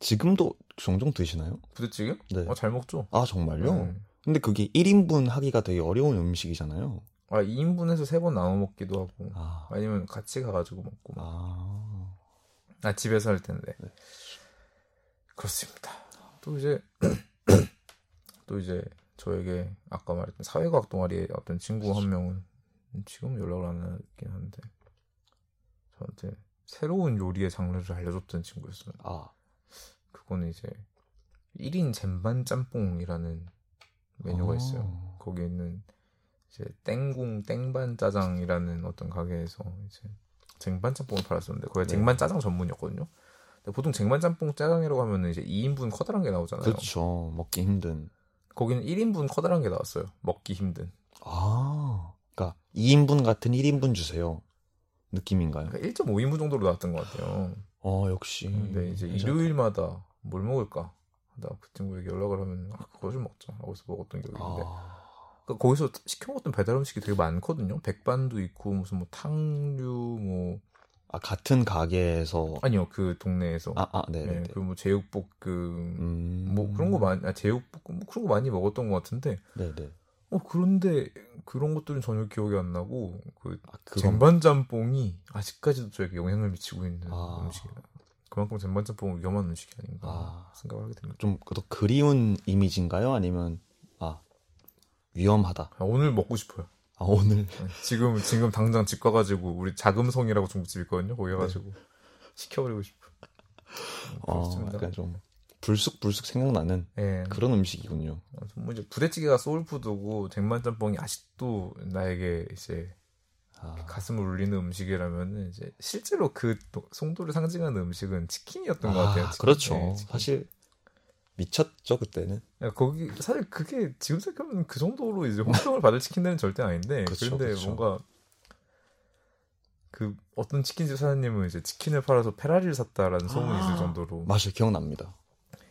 지금도 종종 드시나요? 부대찌개? 네. 아, 잘 먹죠. 아 정말요? 음. 근데 그게 1인분 하기가 되게 어려운 음식이잖아요. 아, 2인분에서 3번 나눠 먹기도 하고 아, 아니면 같이 가가지고 먹고 아, 아 집에서 할 텐데 네. 그렇습니다. 또 이제 또 이제 저에게 아까 말했던 사회과학 동아리의 어떤 친구 한 명은 지금 연락을 안 하긴 하는데 저한테 새로운 요리의 장르를 알려줬던 친구였어요. 아, 그거는 이제 1인 젠반 짬뽕이라는 메뉴가 아. 있어요. 거기에 있는 이제 땡궁 땡반 짜장이라는 어떤 가게에서 이제 쟁반 짬뽕을 팔았었는데 거기 네. 쟁반 짜장 전문이었거든요. 근데 보통 쟁반 짬뽕 짜장이라고 하면은 이제 2인분 커다란 게 나오잖아요. 그렇죠. 먹기 힘든. 거기는 1인분 커다란 게 나왔어요. 먹기 힘든. 아, 그러니까 2인분 같은 1인분 주세요. 느낌인가요? 그러니까 1.5인분 정도로 나왔던 것 같아요. 어, 역시. 근데 이제 괜찮다. 일요일마다 뭘 먹을까? 하다 그 친구에게 연락을 하면 아, 그거 좀 먹자. 하고서 먹었던 기억이 있는데 아, 그러니까 거기서 시켜 먹었던 배달 음식이 되게 많거든요. 백반도 있고 무슨 뭐 탕류 뭐 아, 같은 가게에서. 아니요 그 동네에서 아, 아, 네. 네, 네. 그리고 뭐 제육볶음 음. 뭐 그런 거 많이 아, 제육볶음 뭐 그런 거 많이 먹었던 것 같은데 네, 네. 어 그런데 그런 것들은 전혀 기억이 안 나고 그 아, 그건 쟁반 짬뽕이 아직까지도 저에게 영향을 미치고 있는 아. 음식이다. 그만큼 쟁반 짬뽕은 위험한 음식이 아닌가 아. 생각을 하게 됩니다. 좀, 더 그리운 이미지인가요? 아니면, 아, 위험하다. 아, 오늘 먹고 싶어요. 아, 오늘. 네, 지금 지금 당장 집 가가지고 우리 자금성이라고 중국집 있거든요. 거기 가가지고 시켜버리고 싶어. 음, 어, 그렇습니다. 약간 좀, 불쑥불쑥 생각나는 예. 그런 음식이군요. 뭐 이제 부대찌개가 소울푸드고 쟁반짬뽕이 아직도 나에게 이제 아, 가슴을 울리는 음식이라면 이제 실제로 그또 송도를 상징하는 음식은 치킨이었던 것 아, 같아요. 치킨. 그렇죠. 네. 사실, 미쳤죠, 그때는. 야, 거기 사실 그게 지금 생각하면 그 정도로 이제 호평을 받을 치킨들은 절대 아닌데 그쵸, 그런데 그쵸. 뭔가 그 어떤 치킨집 사장님은 이제 치킨을 팔아서 페라리를 샀다라는 소문이 있을 아. 정도로 맛을 기억납니다.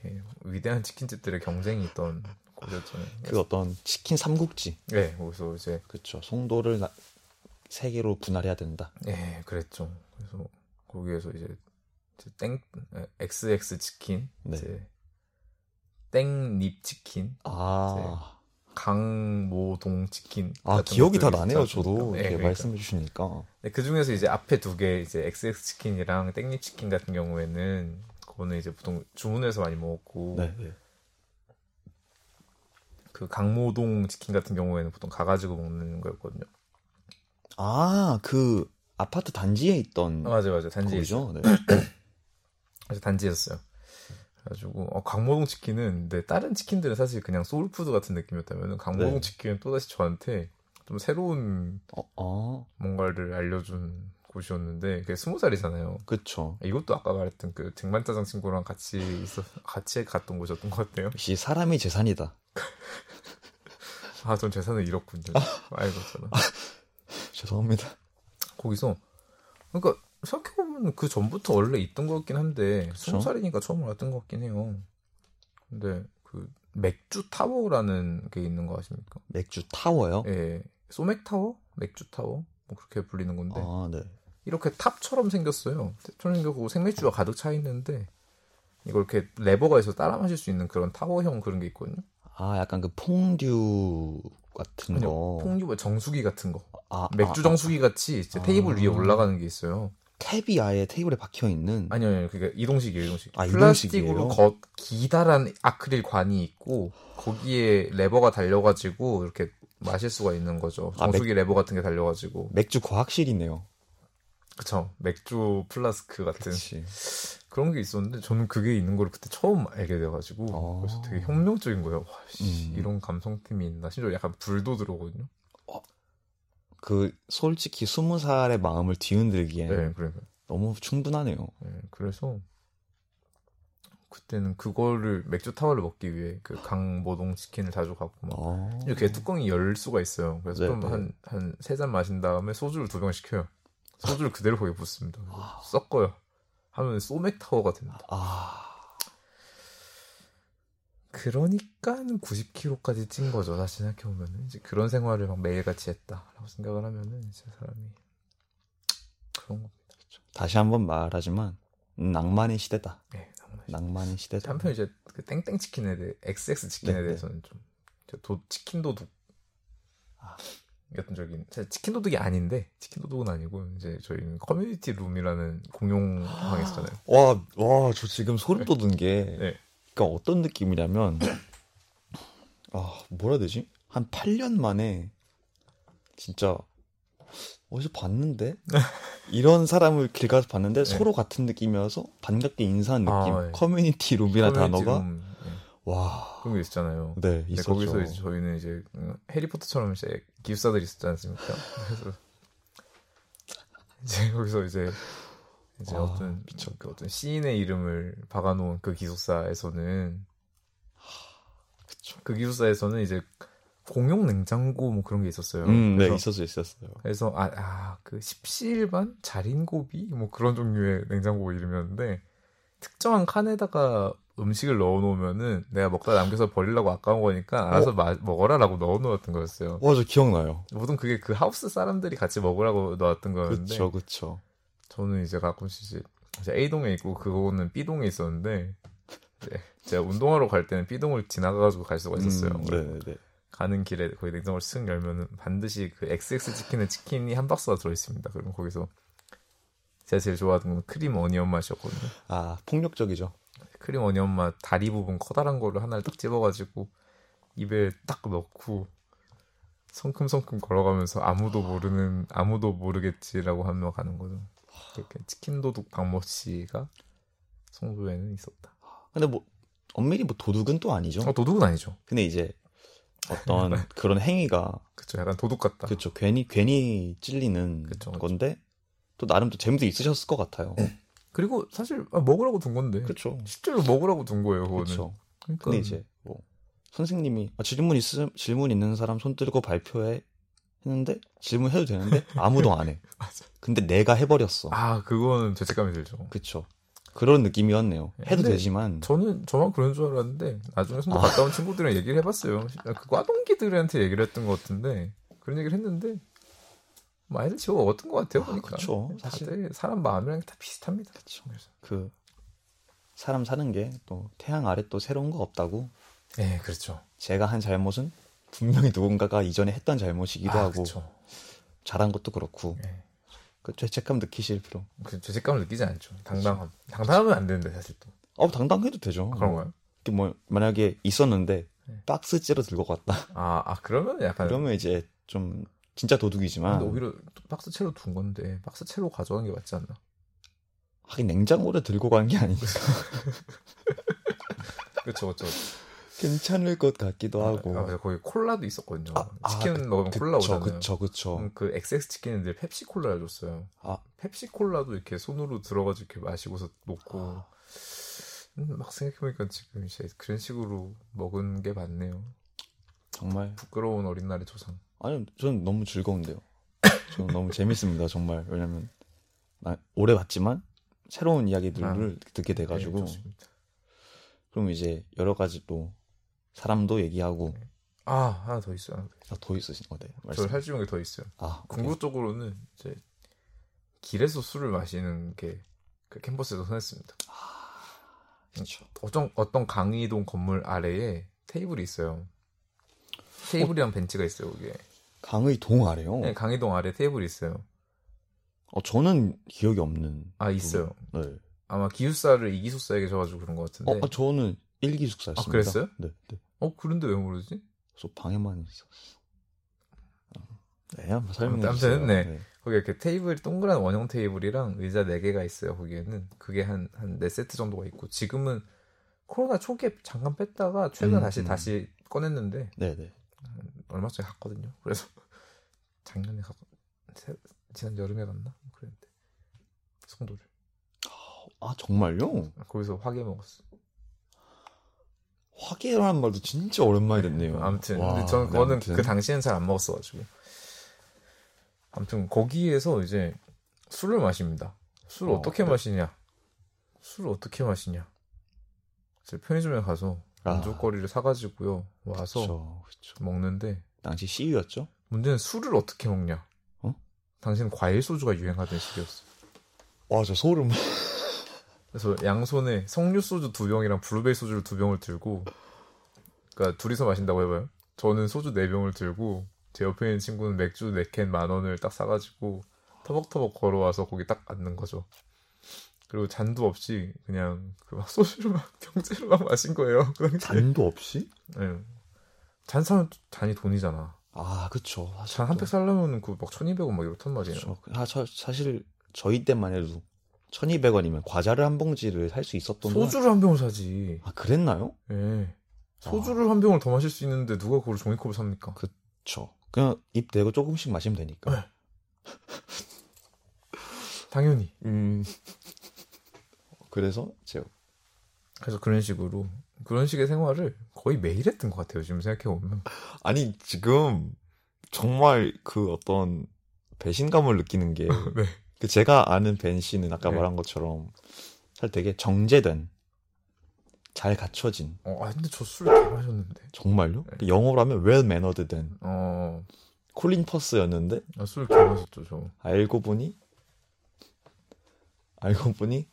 예, 위대한 치킨집들의 경쟁이 있던 곳이었잖아요. 그 어떤 치킨 삼국지. 네, 거기서 이제 그렇죠. 송도를 나- 세 개로 분할해야 된다. 예, 그랬죠. 그래서 거기에서 이제 이제 땡 에, XX 치킨, 네. 이제 땡립 치킨, 아, 강모동 치킨. 아 기억이 다 나네요. 저도? 예, 이렇게 그러니까. 말씀해 주시니까. 네, 그 중에서 이제 앞에 두 개 이제 XX 치킨이랑 땡립 치킨 같은 경우에는 그거는 이제 보통 주문해서 많이 먹었고 네. 네. 그 강모동 치킨 같은 경우에는 보통 가가지고 먹는 거였거든요. 아, 그 아파트 단지에 있던 아, 맞아 맞아 단지에. 거기죠. 네. 그래서 단지였어요. 그래가지고 어, 강모동 치킨은 근데 다른 치킨들은 사실 그냥 soul food 같은 느낌이었다면 강모동 네. 치킨은 또다시 저한테 좀 새로운 어, 어, 뭔가를 알려준 곳이었는데 그게 스무 살이잖아요. 그쵸. 이것도 아까 말했던 그 쟁반짜장 친구랑 같이 있어 같이 갔던 곳이었던 것 같아요. 역시 사람이 재산이다. 아, 전 재산을 잃었군요. 알고 있잖아. 죄송합니다. 거기서 그러니까 생각해보면 그 전부터 원래 있던 것 같긴 한데 스무. 살이니까 처음 알았던 것 같긴 해요. 근데 그 맥주 타워라는 게 있는 거 아십니까? 맥주 타워요? 예, 소맥 타워, 맥주 타워, 뭐 그렇게 불리는 건데 아, 네. 이렇게 탑처럼 생겼어요. 탑처럼 생겼고 생맥주가 가득 차 있는데 이걸 이렇게 레버가 있어 따라 마실 수 있는 그런 타워형 그런 게 있거든요. 아, 약간 그 퐁듀 같은 아니요, 거. 퐁듀 정수기 같은 거, 아, 맥주 아, 정수기 같이 이제 아. 테이블 위에 올라가는 게 있어요. tap이 아예 테이블에 박혀 있는. 아니요, 아니요. 그게 이동식이에요, 이동식. 아, 플라스틱으로? 겉 기다란 아크릴 관이 있고 거기에 레버가 달려가지고 이렇게 마실 수가 있는 거죠. 아, 정수기 레버 같은 게 달려가지고. 맥주 과학실이네요. 그쵸. 맥주 플라스크 같은 그치. 그런 게 있었는데 저는 그게 있는 걸 그때 처음 알게 돼가지고 어. 그래서 되게 혁명적인 거예요. 와, 씨, 음. 이런 감성템이 있나. 심지어 약간 불도 들어오거든요. 그 솔직히 스무 살의 마음을 뒤흔들기엔 네, 그러니까. 너무 충분하네요. 예, 그래서 그때는 그거를 맥주 타워를 먹기 위해 그 강모동 치킨을 자주 갔고 막 어. 이렇게 뚜껑이 열 수가 있어요. 그래서 네, 좀 네. 한한 세 잔 마신 다음에 소주를 두 병 시켜요. 소주를 그대로 거기에 붓습니다. 아. 섞어요. 하면 소맥 타워가 됩니다. 아, 그러니까는 90kg까지 찐 거죠. 다시 생각해 보면은 이제 그런 생활을 막 매일같이 했다라고 생각을 하면은 이제 사람이 그런 겁니다. 다시 한번 말하지만 음, 낭만의 시대다. 네, 낭만. 낭만의 시대다. 한편 이제 그 땡땡 치킨에 대해 XX 치킨에 네, 네. 대해서는 좀저 도, 치킨 도둑 아. 같은 적인 사실 치킨 도둑이 아닌데 치킨 도둑은 아니고 이제 저희는 커뮤니티 룸이라는 공용 방에 있었잖아요. 와, 와, 저 지금 소름 돋은 게, 네. 그러니까 어떤 느낌이냐면, 아, 뭐라 해야 되지? 한 8년 만에, 진짜, 어디서 봤는데? 이런 사람을 길 가서 봤는데, 서로 같은 느낌이어서 반갑게 인사한 느낌. 네. 아, 네. 커뮤니티 룸이라는 커뮤니티 단어가, 룸, 네. 와, 그런 게 있잖아요. 네, 네, 있었죠. 거기서 이제 저희는 이제 음, 해리포터처럼 이제 기숙사들이 있었지 않습니까? 그래서 이제 거기서 이제 이제 와, 어떤 그 어떤 시인의 이름을 박아놓은 그 기숙사에서는 그쵸. 그 기숙사에서는 이제 공용 냉장고 뭐 그런 게 있었어요. 음, 네, 그래서 있었어요, 있었어요. 그래서 아, 아, 그 십시일반 자린고비 뭐 그런 종류의 냉장고 이름이었는데 특정한 칸에다가 음식을 넣어 놓으면은 내가 먹다 남겨서 버리려고 아까운 거니까 알아서 마- 먹어라라고 넣어 놓았던 거였어요. 와, 저 기억나요. 보통 그게 그 하우스 사람들이 같이 먹으라고 넣었던 거였는데 그쵸, 그쵸. 저는 이제 가끔씩 이제 이제 A동에 있고 그거는 B동에 있었는데 네, 제가 운동하러 갈 때는 B동을 지나가가지고 갈 수가 있었어요. 음, 네네네. 가는 길에 거기 냉장고를 쓱 열면은 반드시 그 XX 치킨의 치킨이 한 박스가 들어있습니다. 그러면 거기서 제가 제일 좋아하던 건 크림 어니언 맛이었거든요. 아, 폭력적이죠. 크림 어니언 맛 다리 부분 커다란 거를 하나를 딱 집어가지고 입에 딱 넣고 성큼성큼 걸어가면서 아무도 모르는 아무도 모르겠지라고 하며 가는 거죠. 그렇게 치킨 도둑 박모 씨가 송도에는 있었다. 근데 뭐, 엄밀히 뭐 도둑은 또 아니죠. 어, 도둑은 아니죠. 근데 이제 어떤 그런 행위가 그쵸, 약간 도둑 같다. 그렇죠 괜히 괜히 찔리는 그쵸, 그쵸. 건데 또 나름 또 재미도 있으셨을 것 같아요. 그리고 사실 아, 먹으라고 둔 건데 그렇죠. 실제로 먹으라고 둔 거예요. 그거는. 그렇죠. 그러니까 근데 이제 뭐 선생님이 아, 질문 있 질문 있는 사람 손 들고 발표해 했는데 질문해도 되는데 아무도 안 해. 맞아. 근데 내가 해버렸어. 아 그거는 죄책감이 들죠. 그쵸. 그런 느낌이었네요. 해도 근데 되지만 저는 저만 그런 줄 알았는데 나중에 손도 갔다 온 친구들이랑 얘기를 해봤어요. 그 과동기들한테 얘기를 했던 것 같은데 그런 얘기를 했는데 많이들 지워 먹었던 것 같아요. 아, 보니까 그쵸. 사실 사실 사람 마음이랑 다 비슷합니다. 그쵸. 그래서. 그 사람 사는 게 또 태양 아래 또 새로운 거 없다고 네, 그렇죠. 제가 한 잘못은 분명히 누군가가 이전에 했던 잘못이기도 아, 하고 그렇죠. 잘한 것도 그렇고 네. 그 죄책감 느끼실 필요. 그 죄책감을 느끼지 않죠. 당당함. 당당하면 안 되는데 사실 또어 당당해도 되죠. 그런가요? 이렇게 뭐 만약에 있었는데 네. 박스째로 들고 갔다. 아, 아 그러면 약간 그러면 이제 좀 진짜 도둑이지만 근데 오히려 또 박스 채로 둔 건데 박스 채로 가져간 게 맞지 않나? 하긴 냉장고를 들고 간 게 아니니까 그렇죠, 그렇죠. 괜찮을 것 같기도 하고. 아, 거기 콜라도 있었거든요. 아, 아, 치킨 그- 먹으면 콜라 오잖아요. 그쵸, 그쵸. 음, 그 XX 치킨은 늘 펩시 콜라를 줬어요. 아. 펩시 콜라도 이렇게 손으로 들어가지고 이렇게 마시고서 놓고 아. 음, 막 생각해보니까 지금 이제 그런 식으로 먹은 게 맞네요. 정말 부끄러운 어린 날의 조상. 아니 저는 너무 즐거운데요. 저는 너무 재밌습니다 정말 왜냐면 나 오래 봤지만 새로운 이야기들을 듣게 돼가지고 네. 그럼 이제 여러 가지 또 사람도 얘기하고 아 하나 더 있어요. 하나 더 있어요. 아, 더 있으신 거네 저 말씀. 할수 있는 게더 있어요. 아 궁극적으로는 이제 길에서 술을 마시는 게 그 캠퍼스에서 흔했습니다. 그렇죠. 어떤 어떤 강의동 건물 아래에 테이블이 있어요. 테이블이랑 벤치가 있어요, 거기에. 강의 동 아래요. 네, 강의동 아래 테이블이 있어요. 어 저는 기억이 없는. 아, 있어요. 네. 아마 기숙사를 이기숙사에 계셔가지고 그런 것 같은데. 어 아, 저는 일기 숙사였습니다. 아, 그랬어요? 네, 네. 어, 그런데 왜 모르지? 저 방에만 있었어. 네, 한번 설명해 아무튼 주세요. 네. 거기 이렇게 테이블 동그란 원형 테이블이랑 의자 4개가 있어요. 거기에는 그게 한 한 4세트 정도가 있고 지금은 코로나 초기에 잠깐 뺐다가 최근 에 음, 다시 음. 다시 꺼냈는데 네, 네. 얼마 전에 갔거든요. 그래서 작년에 갔 세- 지난 여름에 갔나? 그랬는데 송도를. 아 정말요? 거기서 화개 먹었어. 화계라는 말도 진짜 오랜만에 듣네요. 아무튼 와, 근데 저는 네, 그거는 아무튼. 그 당시엔 잘 안 먹었어가지고. 아무튼 거기에서 이제 술을 마십니다. 술을 어, 어, 떻게 네. 마시냐? 술을 어떻게 마시냐? 이제 편의점에 가서 아. 만족거리를 사가지고요 와서 그쵸, 그쵸. 먹는데 당시 시위였죠? 문제는 술을 어떻게 먹냐? 어? 당시엔 과일 소주가 유행하던 시기였어. 와, 저 소름. 그래서 양손에 석류 소주 두 병이랑 블루베리 소주를 두 병을 들고, 그러니까 둘이서 마신다고 해봐요. 저는 소주 네 병을 들고 제 옆에 있는 친구는 맥주 네 캔 만 원을 딱 사가지고 터벅터벅 걸어와서 거기 딱 앉는 거죠. 그리고 잔도 없이 그냥 그 막 소주를 막 병째로 막 마신 거예요. 그 당시에. 잔도 없이? 네. 잔 사면 잔이 돈이잖아. 아, 그쵸. 잔한 또- 팩 살려면 그막 1200원 막 이렇단 말이에요. 그쵸. 아, 저, 사실 저희 때만 해도 1200원이면 과자를 한 봉지를 살 수 있었던 돈. 소주를 한 병을 사지. 아, 그랬나요? 예. 소주를 한 병을 더 마실 수 있는데 누가 그걸 종이컵을 삽니까? 그쵸. 그냥 입 대고 조금씩 마시면 되니까. 네. 당연히. 음. 그래서 제가 그래서 그런 식으로 그런 식의 생활을 거의 매일 했던 것 같아요. 지금 생각해 보면. 아니 지금 정말 그 어떤 배신감을 느끼는 게 네. 그 제가 아는 벤 씨는 아까 네. 말한 것처럼 사실 되게 정제된 잘 갖춰진 어, 아 근데 저술개 마셨는데. 정말요? 네. 영어로 하면 well mannered 된 어, 콜린 퍼스였는데 아, 술개 마셨죠 저. 알고 보니 알고 보니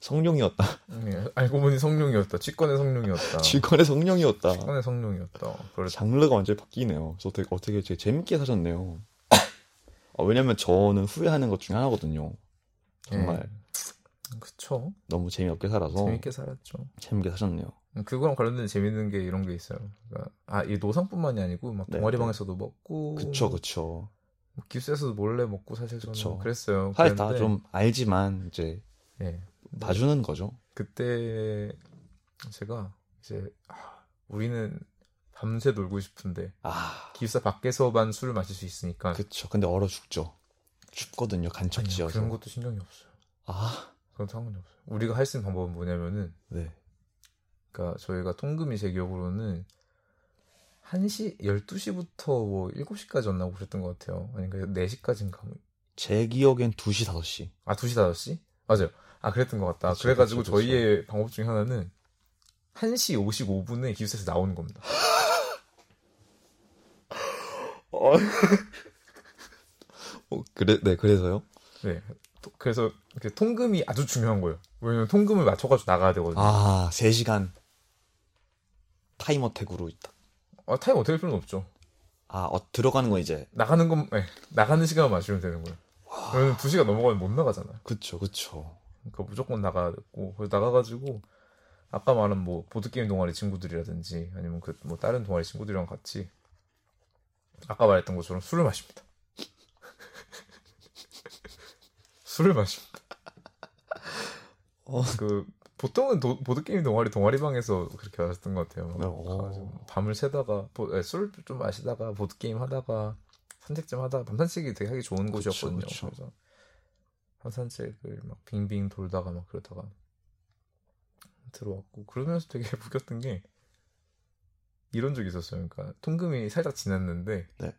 성룡이었다. 네, 알고 보니 성룡이었다. 치권의 성룡이었다. 직원의 성룡이었다. 치권의 성룡이었다. 그래서 장르가 완전히 바뀌네요. 그래서 어떻게, 어떻게 되게 재밌게 사셨네요. 어, 왜냐면 저는 후회하는 것 중에 하나거든요. 정말 예, 그쵸. 너무 재미없게 살아서 재밌게 살았죠. 재밌게 사셨네요. 그거랑 관련된 재밌는 게 이런 게 있어요. 그러니까 아, 이 노상뿐만이 아니고 막 네, 동아리방에서도 먹고 그쵸, 그쵸. 뭐 기숙사에서도 몰래 먹고 사실 저는 그쵸. 그랬어요. 사실 다 좀 알지만 이제 예. 봐주는 거죠. 그때 제가 이제 아, 우리는 밤새 놀고 싶은데 아, 기숙사 밖에서만 술을 마실 수 있으니까 그쵸. 근데 얼어 죽죠. 춥거든요. 간척지여서. 그런 것도 신경이 없어요. 아, 그건 상관이 없어요. 우리가 할 수 있는 방법은 뭐냐면은 네. 그러니까 저희가 통금이 제 기억으로는 1시 12시부터 뭐 7시까지 였나 그랬던 것 같아요. 아닌가 4시까지인가. 제 기억엔 2시, 5시. 아 2시 5시? 맞아요. 아 그랬던 것 같다. 그쵸, 그래가지고 그쵸, 그쵸. 저희의 방법 중에 하나는 1시 55분에 기숙사에서 나오는 겁니다. 어, 그래, 네, 그래서요? 네. 또- 그래서 이렇게 통금이 아주 중요한 거예요. 왜냐면 통금을 맞춰가지고 나가야 되거든요. 아, 아, 3시간 time attack으로 있다. time attack 할 필요는 없죠. 아, 어, 들어가는 건 이제. 나가는 건, 네, 나가는 시간만 맞추면 되는 거예요. 왜냐면 2시간 넘어가면 못 나가잖아요. 그쵸, 그쵸. 그러니까 무조건 되고, 그래서 나가가지고, 아까 말한 뭐, 보드 게임 동아리 친구들이라든지, 아니면 그, 뭐, 다른 동아리 친구들이랑 같이, 아까 말했던 것처럼 술을 마십니다. 술을 마십니다. 어. 그, 보통은 도- 보드게임 동아리 동아리방에서 그렇게 하셨던 것 같아요. 막 어. 밤을 새다가, 술 좀 마시다가, 보드게임 하다가, 산책 좀 하다가, 밤 산책이 되게 하기 좋은 그쵸, 곳이었거든요. 그쵸. 그래서 밤 산책을 막 빙빙 돌다가 막 그러다가 들어왔고, 그러면서 되게 웃겼던 게, 이런 적이 있었어요. 그러니까, 통금이 살짝 지났는데, 네.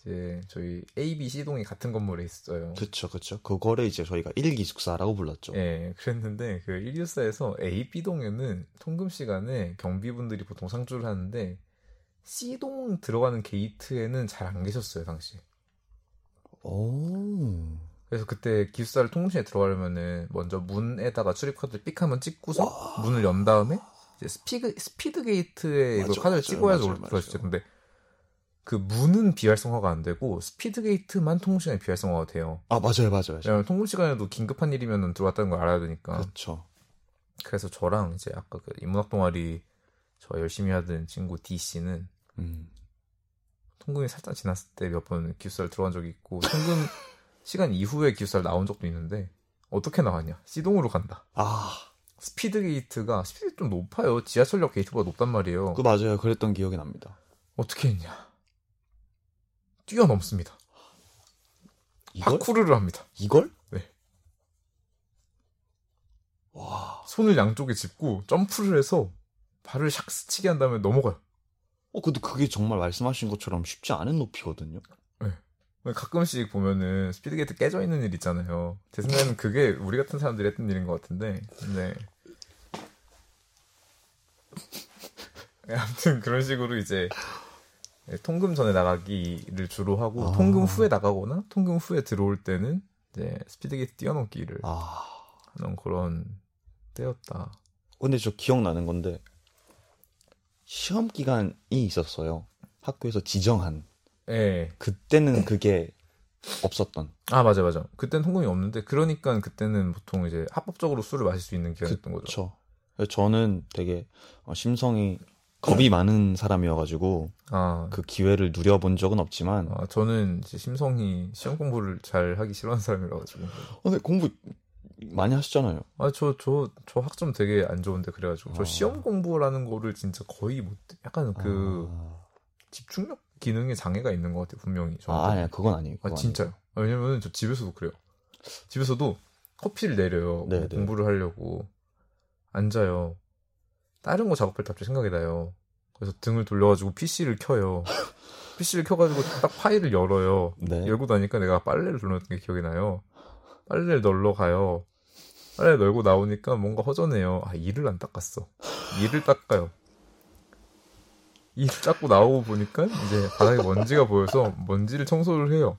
이제 저희 A, B, C 동이 같은 건물에 있어요. 그쵸, 그쵸. 그거를 이제 저희가 일기숙사라고 불렀죠. 예, 그랬는데 그 1기사에서 A, B동에는 통금 시간에 경비분들이 보통 상주를 하는데 C동 들어가는 게이트에는 잘 안 계셨어요, 당시. 오. 그래서 그때 기숙사를 통금실에 들어가려면은 먼저 문에다가 출입카드를 삑 한번 찍고서 문을 연 다음에 이제 스피드, 스피드 게이트에 이거 카드를 맞아요, 찍어야지 맞아요, 들어갈 수 있죠. 맞아요. 근데 그 문은 비활성화가 안 되고 스피드 게이트만 통금 시간에 비활성화가 돼요. 아, 맞아요, 맞아요. 맞아요. 통금 시간에도 긴급한 일이면 들어왔다는 걸 알아야 되니까. 그쵸. 그래서 저랑 이제 아까 그 인문학 동아리 저 열심히 하던 친구 D 씨는 음. 통금이 살짝 지났을 때 몇 번 기숙사를 들어간 적이 있고 통금 시간 이후에 기숙사를 나온 적도 있는데 어떻게 나왔냐? C동으로 간다. 아, 스피드 게이트가 스피드 좀 높아요. 지하철역 게이트보다 높단 말이에요. 그 맞아요. 그랬던 기억이 납니다. 어떻게 했냐? 뛰어넘습니다. 이걸? 파쿠르를 합니다. 이걸? 네. 손을 양쪽에 짚고 점프를 해서 발을 샥 스치게 한 다음에 넘어가요. 어, 근데 그게 정말 말씀하신 것처럼 쉽지 않은 높이거든요. 가끔씩 보면은 스피드게이트 깨져 있는 일 있잖아요. 제 생각에는 그게 우리 같은 사람들이 했던 일인 것 같은데, 근데 네, 아무튼 그런 식으로 이제 통금 전에 나가기를 주로 하고 아. 통금 후에 나가거나 통금 후에 들어올 때는 이제 스피드게이트 뛰어넘기를 아. 하는 그런 때였다. 근데 저 기억나는 건데 시험 기간이 있었어요. 학교에서 지정한. 예. 그때는 그게 없었던. 아 맞아 맞아. 그때는 통금이 없는데 그러니까 그때는 보통 이제 합법적으로 술을 마실 수 있는 기간이었던 거죠. 그렇죠. 저는 되게 어, 심성이 겁이 많은 사람이어가지고 아 그 기회를 누려본 적은 없지만 아, 저는 이제 심성이 시험 공부를 잘 하기 싫어하는 사람이라 가지고. 어, 근데 공부 많이 하시잖아요. 아, 저, 저, 저 학점 되게 안 좋은데, 그래가지고. 저 아. 시험 공부라는 거를 진짜 거의 못, 약간 그, 아, 집중력 기능에 장애가 있는 것 같아요, 분명히. 아, 저한테. 아니야 그건 아니에요. 아, 그건 진짜요. 아, 왜냐면은 저 집에서도 그래요. 집에서도 커피를 내려요. 네, 뭐 네. 공부를 하려고. 앉아요. 다른 거 작업할 때 갑자기 생각이 나요. 그래서 등을 돌려가지고 PC를 켜요. PC를 켜가지고 딱 파일을 열어요. 네. 열고 나니까 내가 빨래를 돌렸던 게 기억이 나요. 빨래를 널러 가요. 빨래 널고 나오니까 뭔가 허전해요. 아, 이를 안 닦았어. 이를 닦아요. 이를 닦고 나오고 보니까 이제 바닥에 먼지가 보여서 먼지를 청소를 해요.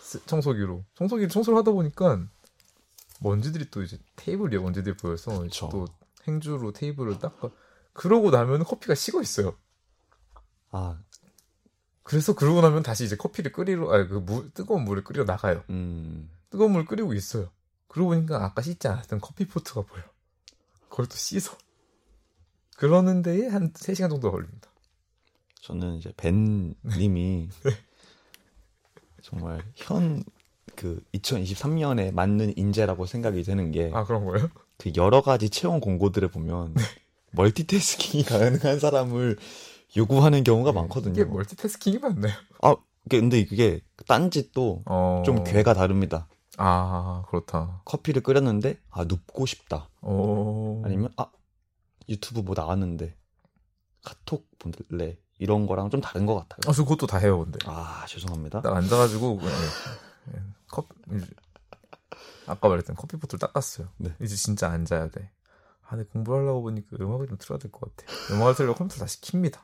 스- 청소기로. 청소기를 청소를 하다 보니까 먼지들이 또 이제 테이블 위에 먼지들이 보여서 그쵸. 또 행주로 테이블을 닦아. 그러고 나면 커피가 식어 있어요. 아, 그래서 그러고 나면 다시 이제 커피를 끓이러, 아니, 그 물, 뜨거운 물을 끓이러 나가요. 음, 뜨거운 물 끓이고 있어요. 그러고 보니까 아까 씻지 않았던 커피 포트가 보여. 그걸 또 씻어. 그러는 데에 한 3시간 정도 걸립니다. 저는 이제 벤 님이 네. 정말 현 그 2023년에 맞는 인재라고 생각이 되는 게 아, 그런 거예요? 그 여러 가지 채용 공고들을 보면 네. 멀티태스킹이 가능한 사람을 요구하는 경우가 많거든요. 이게 멀티태스킹이 맞나요? 아, 근데 그게 딴짓도 어. 좀 괴가 다릅니다. 아, 그렇다. 커피를 끓였는데 아 눕고 싶다. 어. 아니면 아 유튜브 뭐 나왔는데 카톡 볼래 이런 거랑 좀 다른 것 같아요. 아, 저 그것도 다 해요, 근데. 아 죄송합니다. 딱 앉아가지고, 예, 예, 컵, 아까 말했던 커피 포트를 닦았어요. 네. 이제 진짜 앉아야 돼. 아, 근데 공부하려고 보니까 음악을 좀 틀어야 될 것 같아. 음악을 틀려고 컴퓨터 다시 킵니다.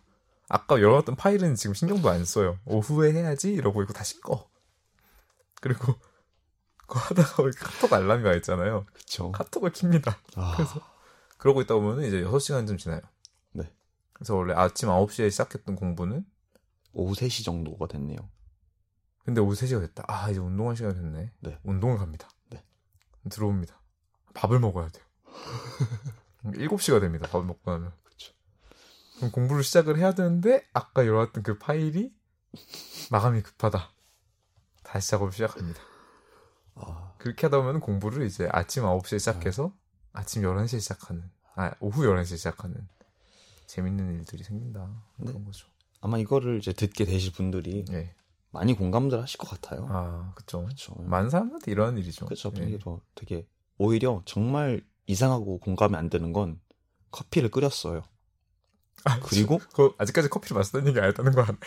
아까 열어놨던 파일은 지금 신경도 안 써요. 오후에 해야지 이러고 이거 다시 꺼. 그리고 그거 하다가 왜 카톡 알람이 와 있잖아요. 그렇죠. 카톡을 킵니다. 아, 그래서 그러고 있다 보면 이제 6시간쯤 지나요. 네. 그래서 원래 아침 9시에 시작했던 공부는 오후 3시 정도가 됐네요. 근데 오후 3시가 됐다. 아, 이제 운동할 시간이 됐네. 네. 운동을 갑니다. 네. 들어옵니다. 밥을 먹어야 돼요. 7시가 됩니다. 밥을 먹고 나면. 그렇죠. 그럼 공부를 시작을 해야 되는데 아까 열어놨던 그 파일이 마감이 급하다. 다시 작업을 시작합니다. 아, 그렇게 하다 보면 공부를 이제 아침 9시에 시작해서 아침 11시에 시작하는, 아, 오후 11시에 시작하는 재밌는 일들이 생긴다. 네. 그런 거죠. 아마 이거를 이제 듣게 되실 분들이 예. 많이 공감들 하실 것 같아요. 아, 그쵸. 그렇죠. 많은 사람한테 일어나는 일이죠. 그렇죠. 예. 되게 더 되게 오히려 정말 이상하고 공감이 안 되는 건 커피를 끓였어요. 아, 그리고 그 아직까지 커피를 마셨다는 얘기 안 했다는 거 아나요?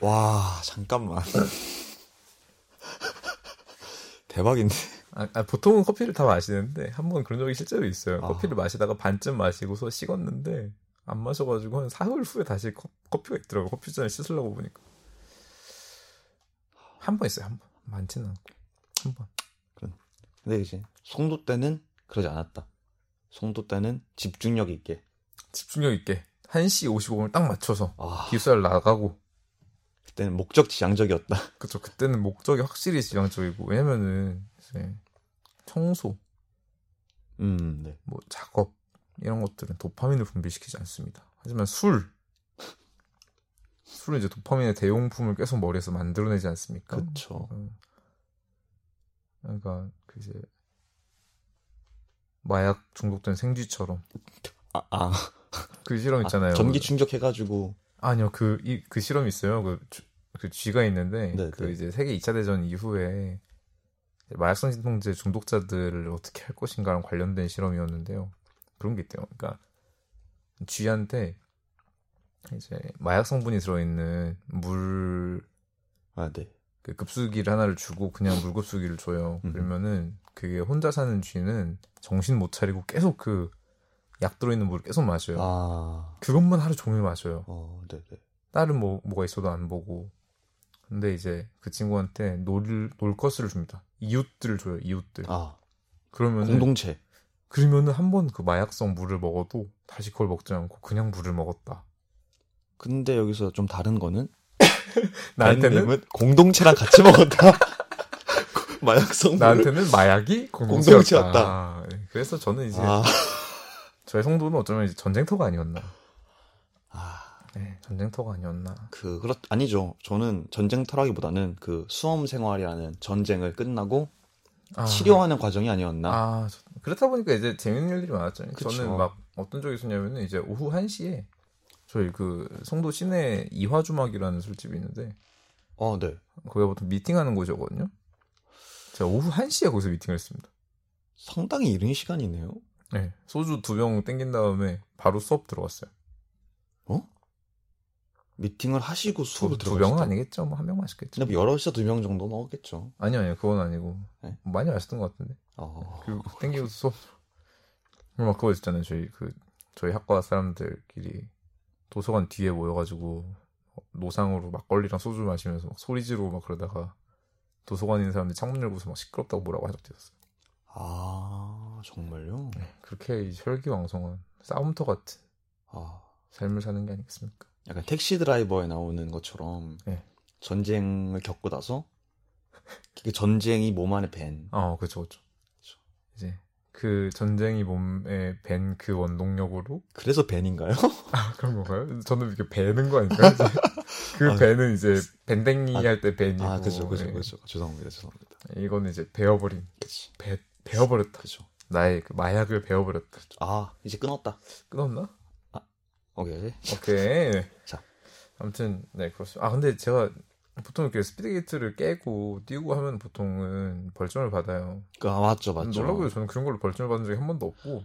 와 잠깐만 대박인데 아, 아, 보통은 커피를 다 마시는데 한 번 그런 적이 실제로 있어요. 아. 커피를 마시다가 반쯤 마시고서 식었는데 안 마셔가지고 한 사흘 후에 다시 커, 피가 있더라고. 커피 잔을 씻으려고 보니까 한 번 있어요. 한 번. 많지는 않고 한 번. 근데 이제 송도 때는 그러지 않았다. 송도 때는 집중력 있게 집중력 있게 1시 55분을 딱 맞춰서 아 기숙사를 나가고 그때는 목적 지향적이었다. 그쵸 그때는 목적이 확실히 지향적이고 왜냐면은 이제 청소 음, 네. 뭐 작업 이런 것들은 도파민을 분비시키지 않습니다. 하지만 술 술은 이제 도파민의 대용품을 계속 머리에서 만들어내지 않습니까? 어. 그러니까 그 이제 마약 중독된 생쥐처럼 아, 아, 그 실험 있잖아요. 아, 전기 충격해가지고 아니요 그 이 그 실험이 있어요. 그, 쥐- 그 쥐가 있는데 네, 그 네. 이제 세계 2차 대전 이후에 마약성 진통제 중독자들을 어떻게 할 것인가랑 관련된 실험이었는데요. 그런 게 있대요. 그러니까 쥐한테 이제 마약 성분이 들어있는 물 아, 네. 그 급수기를 하나를 주고 그냥 물급수기를 줘요. 음. 그러면은 그게 혼자 사는 쥐는 정신 못 차리고 계속 그 약 들어있는 물을 계속 마셔요. 아, 그것만 하루 종일 마셔요. 어, 네, 네. 다른 뭐 뭐가 있어도 안 보고. 근데 이제 그 친구한테 놀, 놀 것을 줍니다. 이웃들을 줘요. 이웃들. 아, 그러면은 공동체. 그러면은 한 번 그 마약성 물을 먹어도 다시 그걸 먹지 않고 그냥 물을 먹었다. 근데 여기서 좀 다른 거는 나한테는 공동체랑 같이 먹었다. 마약성. 나한테는 마약이 공동체였다. 공동체였다. 예, 그래서 저는 이제 아, 저의 성도는 어쩌면 이제 전쟁터가 아니었나. 아, 네, 전쟁터가 아니었나. 그 그렇 아니죠. 저는 전쟁터라기보다는 그 수험 생활이라는 전쟁을 끝나고 아, 치료하는 과정이 아니었나. 아, 저- 그렇다 보니까 이제 재밌는 일들이 많았죠. 그쵸. 저는 막 어떤 적이 있었냐면은 이제 오후 1시에 저희 그 송도 시내 이화주막이라는 술집이 있는데 어, 네. 거기가 보통 미팅하는 곳이었거든요. 제가 오후 1시에 거기서 미팅을 했습니다. 상당히 이른 시간이네요. 네, 소주 두 병 땡긴 다음에 바로 수업 들어갔어요. 미팅을 하시고 두, 수업을 두 병은 들어가셨다. 아니겠죠. 뭐한병 마셨겠죠. 근데 뭐 여럿이서 두 명 정도 먹었겠죠. 아니요, 아니요. 그건 아니고. 네? 많이 마셨던 것 같은데. 어. 그리고 땡기고 수업. 막 그거 있잖아요. 저희 그, 저희 학과 사람들끼리 도서관 뒤에 모여가지고 노상으로 막걸리랑 소주 마시면서 막 소리 지르고 막 그러다가 도서관에 있는 사람들이 창문 열고서 막 시끄럽다고 뭐라고 한 적도 있었어요. 아, 정말요? 그렇게 이 혈기왕성한 싸움터 같은 아, 삶을 사는 게 아니겠습니까? 약간 택시 드라이버에 나오는 것처럼 네. 전쟁을 겪고 나서 그 전쟁이 몸 안에 밴. 어, 그쵸, 그쵸. 이제 그 전쟁이 몸에 밴 그 원동력으로 그래서 밴인가요? 아, 그런 건가요? 저는 이렇게 배는 거 아닌가요? 그 아, 배는 이제 밴댕이 아, 할때 밴이고 아, 그죠, 그죠, 예. 그죠. 죄송합니다, 죄송합니다. 이거는 이제 베어버린 그치. 배 베어버렸다. 그죠. 나의 그 마약을 베어버렸다. 아, 이제 끊었다. 끊었나? 오케이. 오케이. 자. 아무튼 네 그렇습니다. 아 근데 제가 보통 이렇게 스피드 게이트를 깨고 뛰고 하면 보통은 벌점을 받아요. 그, 아, 맞죠, 맞죠. 놀라고요. 저는 그런 걸로 벌점을 받은 적이 한 번도 없고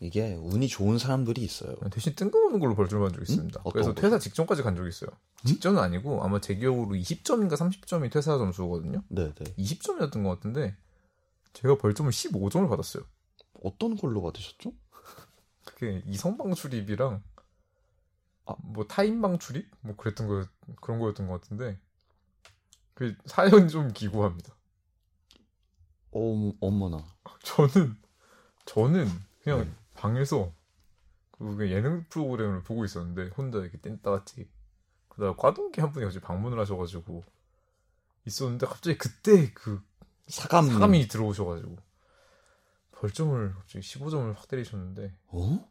이게 운이 좋은 사람들이 있어요. 대신 뜬금없는 걸로 벌점을 받은 적이 있습니다. 어떤 그래서 거? 퇴사 직전까지 간 적이 있어요. 직전은 아니고 아마 제 기억으로 20점인가 30점이 퇴사 점수거든요. 네, 네. 20점이었던 것 같은데 제가 벌점을 15점을 받았어요. 어떤 걸로 받으셨죠? 그게 이성방 출입이랑 아. 뭐 타인방 출입 뭐 그랬던 거 그런 거였던 것 같은데 그 사연이 좀 기구합니다. 어, 어머나. 저는 저는 그냥 네. 방에서 그 예능 프로그램을 보고 있었는데 혼자 이렇게 뗀다 같이 그다가 과동기 한 분이 갑자기 방문을 하셔가지고 있었는데 갑자기 그때 그 사감. 사감이 들어오셔가지고 벌점을 갑자기 15점을 확 때리셨는데 어?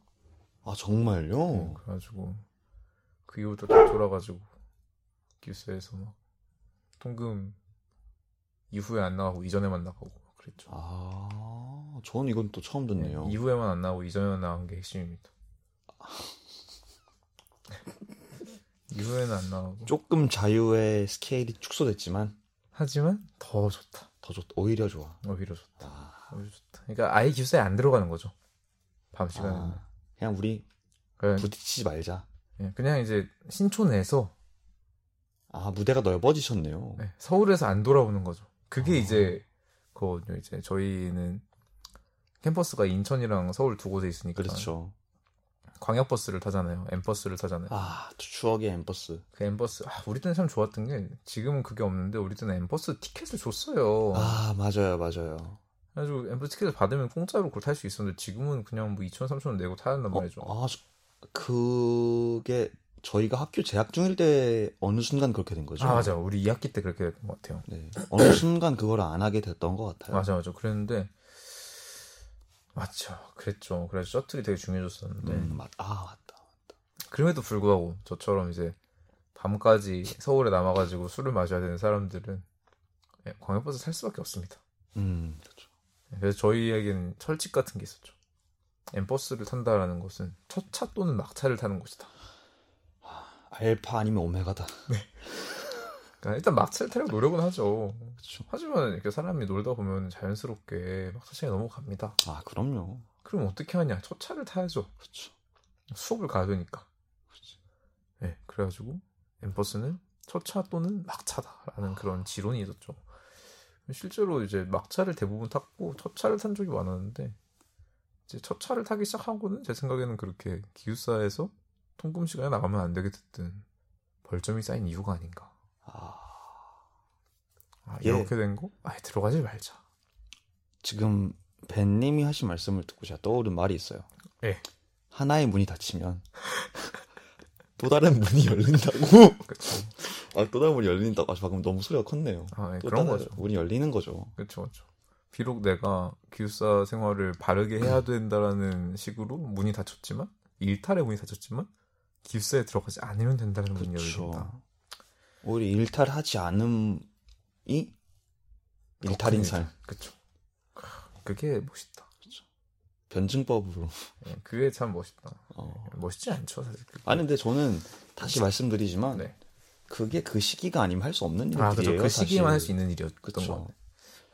아, 정말요? 네, 그래가지고 그 이후부터 다 돌아가지고 기숙사에서 막 통금 이후에 안 나가고 이전에만 나가고 그랬죠. 아, 전 이건 또 처음 듣네요. 네, 이후에만 안 나오고 이전에만 나간 게 핵심입니다. 이후에는 안 나오고 조금 자유의 스케일이 축소됐지만 하지만 더 좋다. 더 좋, 오히려 좋아. 오히려 좋다. 아, 오히려 좋다. 그러니까 아예 기숙사에 안 들어가는 거죠. 밤 시간에는. 아, 그냥 우리 그냥, 부딪히지 말자. 예, 그냥 이제 신촌 내에서 아, 무대가 넓어지셨네요. 네, 서울에서 안 돌아오는 거죠. 그게 아. 이제 그 이제 저희는 캠퍼스가 인천이랑 서울 두 곳에 있으니까 그렇죠. 광역버스를 타잖아요. M버스를 타잖아요. 아, 추억의 M버스. 그 M버스 아, 우리 때는 참 좋았던 게 지금은 그게 없는데 우리 때는 M버스 티켓을 줬어요. 아, 맞아요, 맞아요. 그래가지고 엠버스 티켓을 받으면 공짜로 그걸 탈 수 있었는데 지금은 그냥 뭐 2천 3천 원 내고 타야 한단 말이죠. 아, 저- 그게 저희가 학교 재학 중일 때 어느 순간 그렇게 된 거죠. 아 맞아 우리 2학기 때 그렇게 됐던 것 같아요. 네. 어느 순간 그걸 안 하게 됐던 것 같아요. 맞아 맞아 그랬는데 맞죠 그랬죠. 그래서 셔틀이 되게 중요해졌었는데 음, 맞, 아, 맞다. 그럼에도 불구하고 저처럼 이제 밤까지 서울에 남아가지고 술을 마셔야 되는 사람들은 예, 광역버스 탈 수밖에 없습니다. 음, 그래서 저희에게는 철칙 같은 게 있었죠. 엠버스를 탄다라는 것은 첫 차 또는 막차를 타는 것이다. 알파 아니면 오메가다. 그러니까 일단 막차를 타려고 노력은 하죠. 그렇죠. 하지만 이렇게 사람이 놀다 보면 자연스럽게 막차 시간이 넘어갑니다. 아 그럼요. 그럼 어떻게 하냐? 첫 차를 타야죠. 그렇죠. 수업을 가야 되니까. 그렇죠. 네, 그래가지고 엠버스는 첫 차 또는 막차다라는 그런 지론이 있었죠. 실제로 이제 막차를 대부분 탔고 첫 차를 탄 적이 많았는데 이제 첫 차를 타기 시작하고는 제 생각에는 그렇게 기숙사에서 통금 시간에 나가면 안 되게 됐든 벌점이 쌓인 이유가 아닌가. 아 아, 예. 이렇게 된 거? 아예 들어가지 말자. 지금 벤님이 하신 말씀을 듣고 제가 떠오른 말이 있어요. 예. 하나의 문이 닫히면 또 다른 문이 열린다고. 아, 또 다른 문이 열린다고. 아, 방금 너무 소리가 컸네요. 아, 예, 또 그런 다른 거죠. 문이 열리는 거죠. 그렇죠, 그렇죠. 비록 내가 기숙사 생활을 바르게 해야 된다라는 식으로 문이 닫혔지만 일탈의 문이 닫혔지만 기숙사에 들어가지 않으면 된다는 문이 열린다. 오히려 일탈하지 않음이 일탈인 삶. 그렇죠. 그게 멋있다. 변증법으로. 예, 그게 참 멋있다. 어. 멋있지 않죠, 사실. 그게. 아니 근데 저는 다시 말씀드리지만 네. 그게 그 시기가 아니면 할 수 없는 일이에요. 아, 그렇죠. 그 시기에만 할수 사실. 있는 일이었던 것 그쵸. 같아요.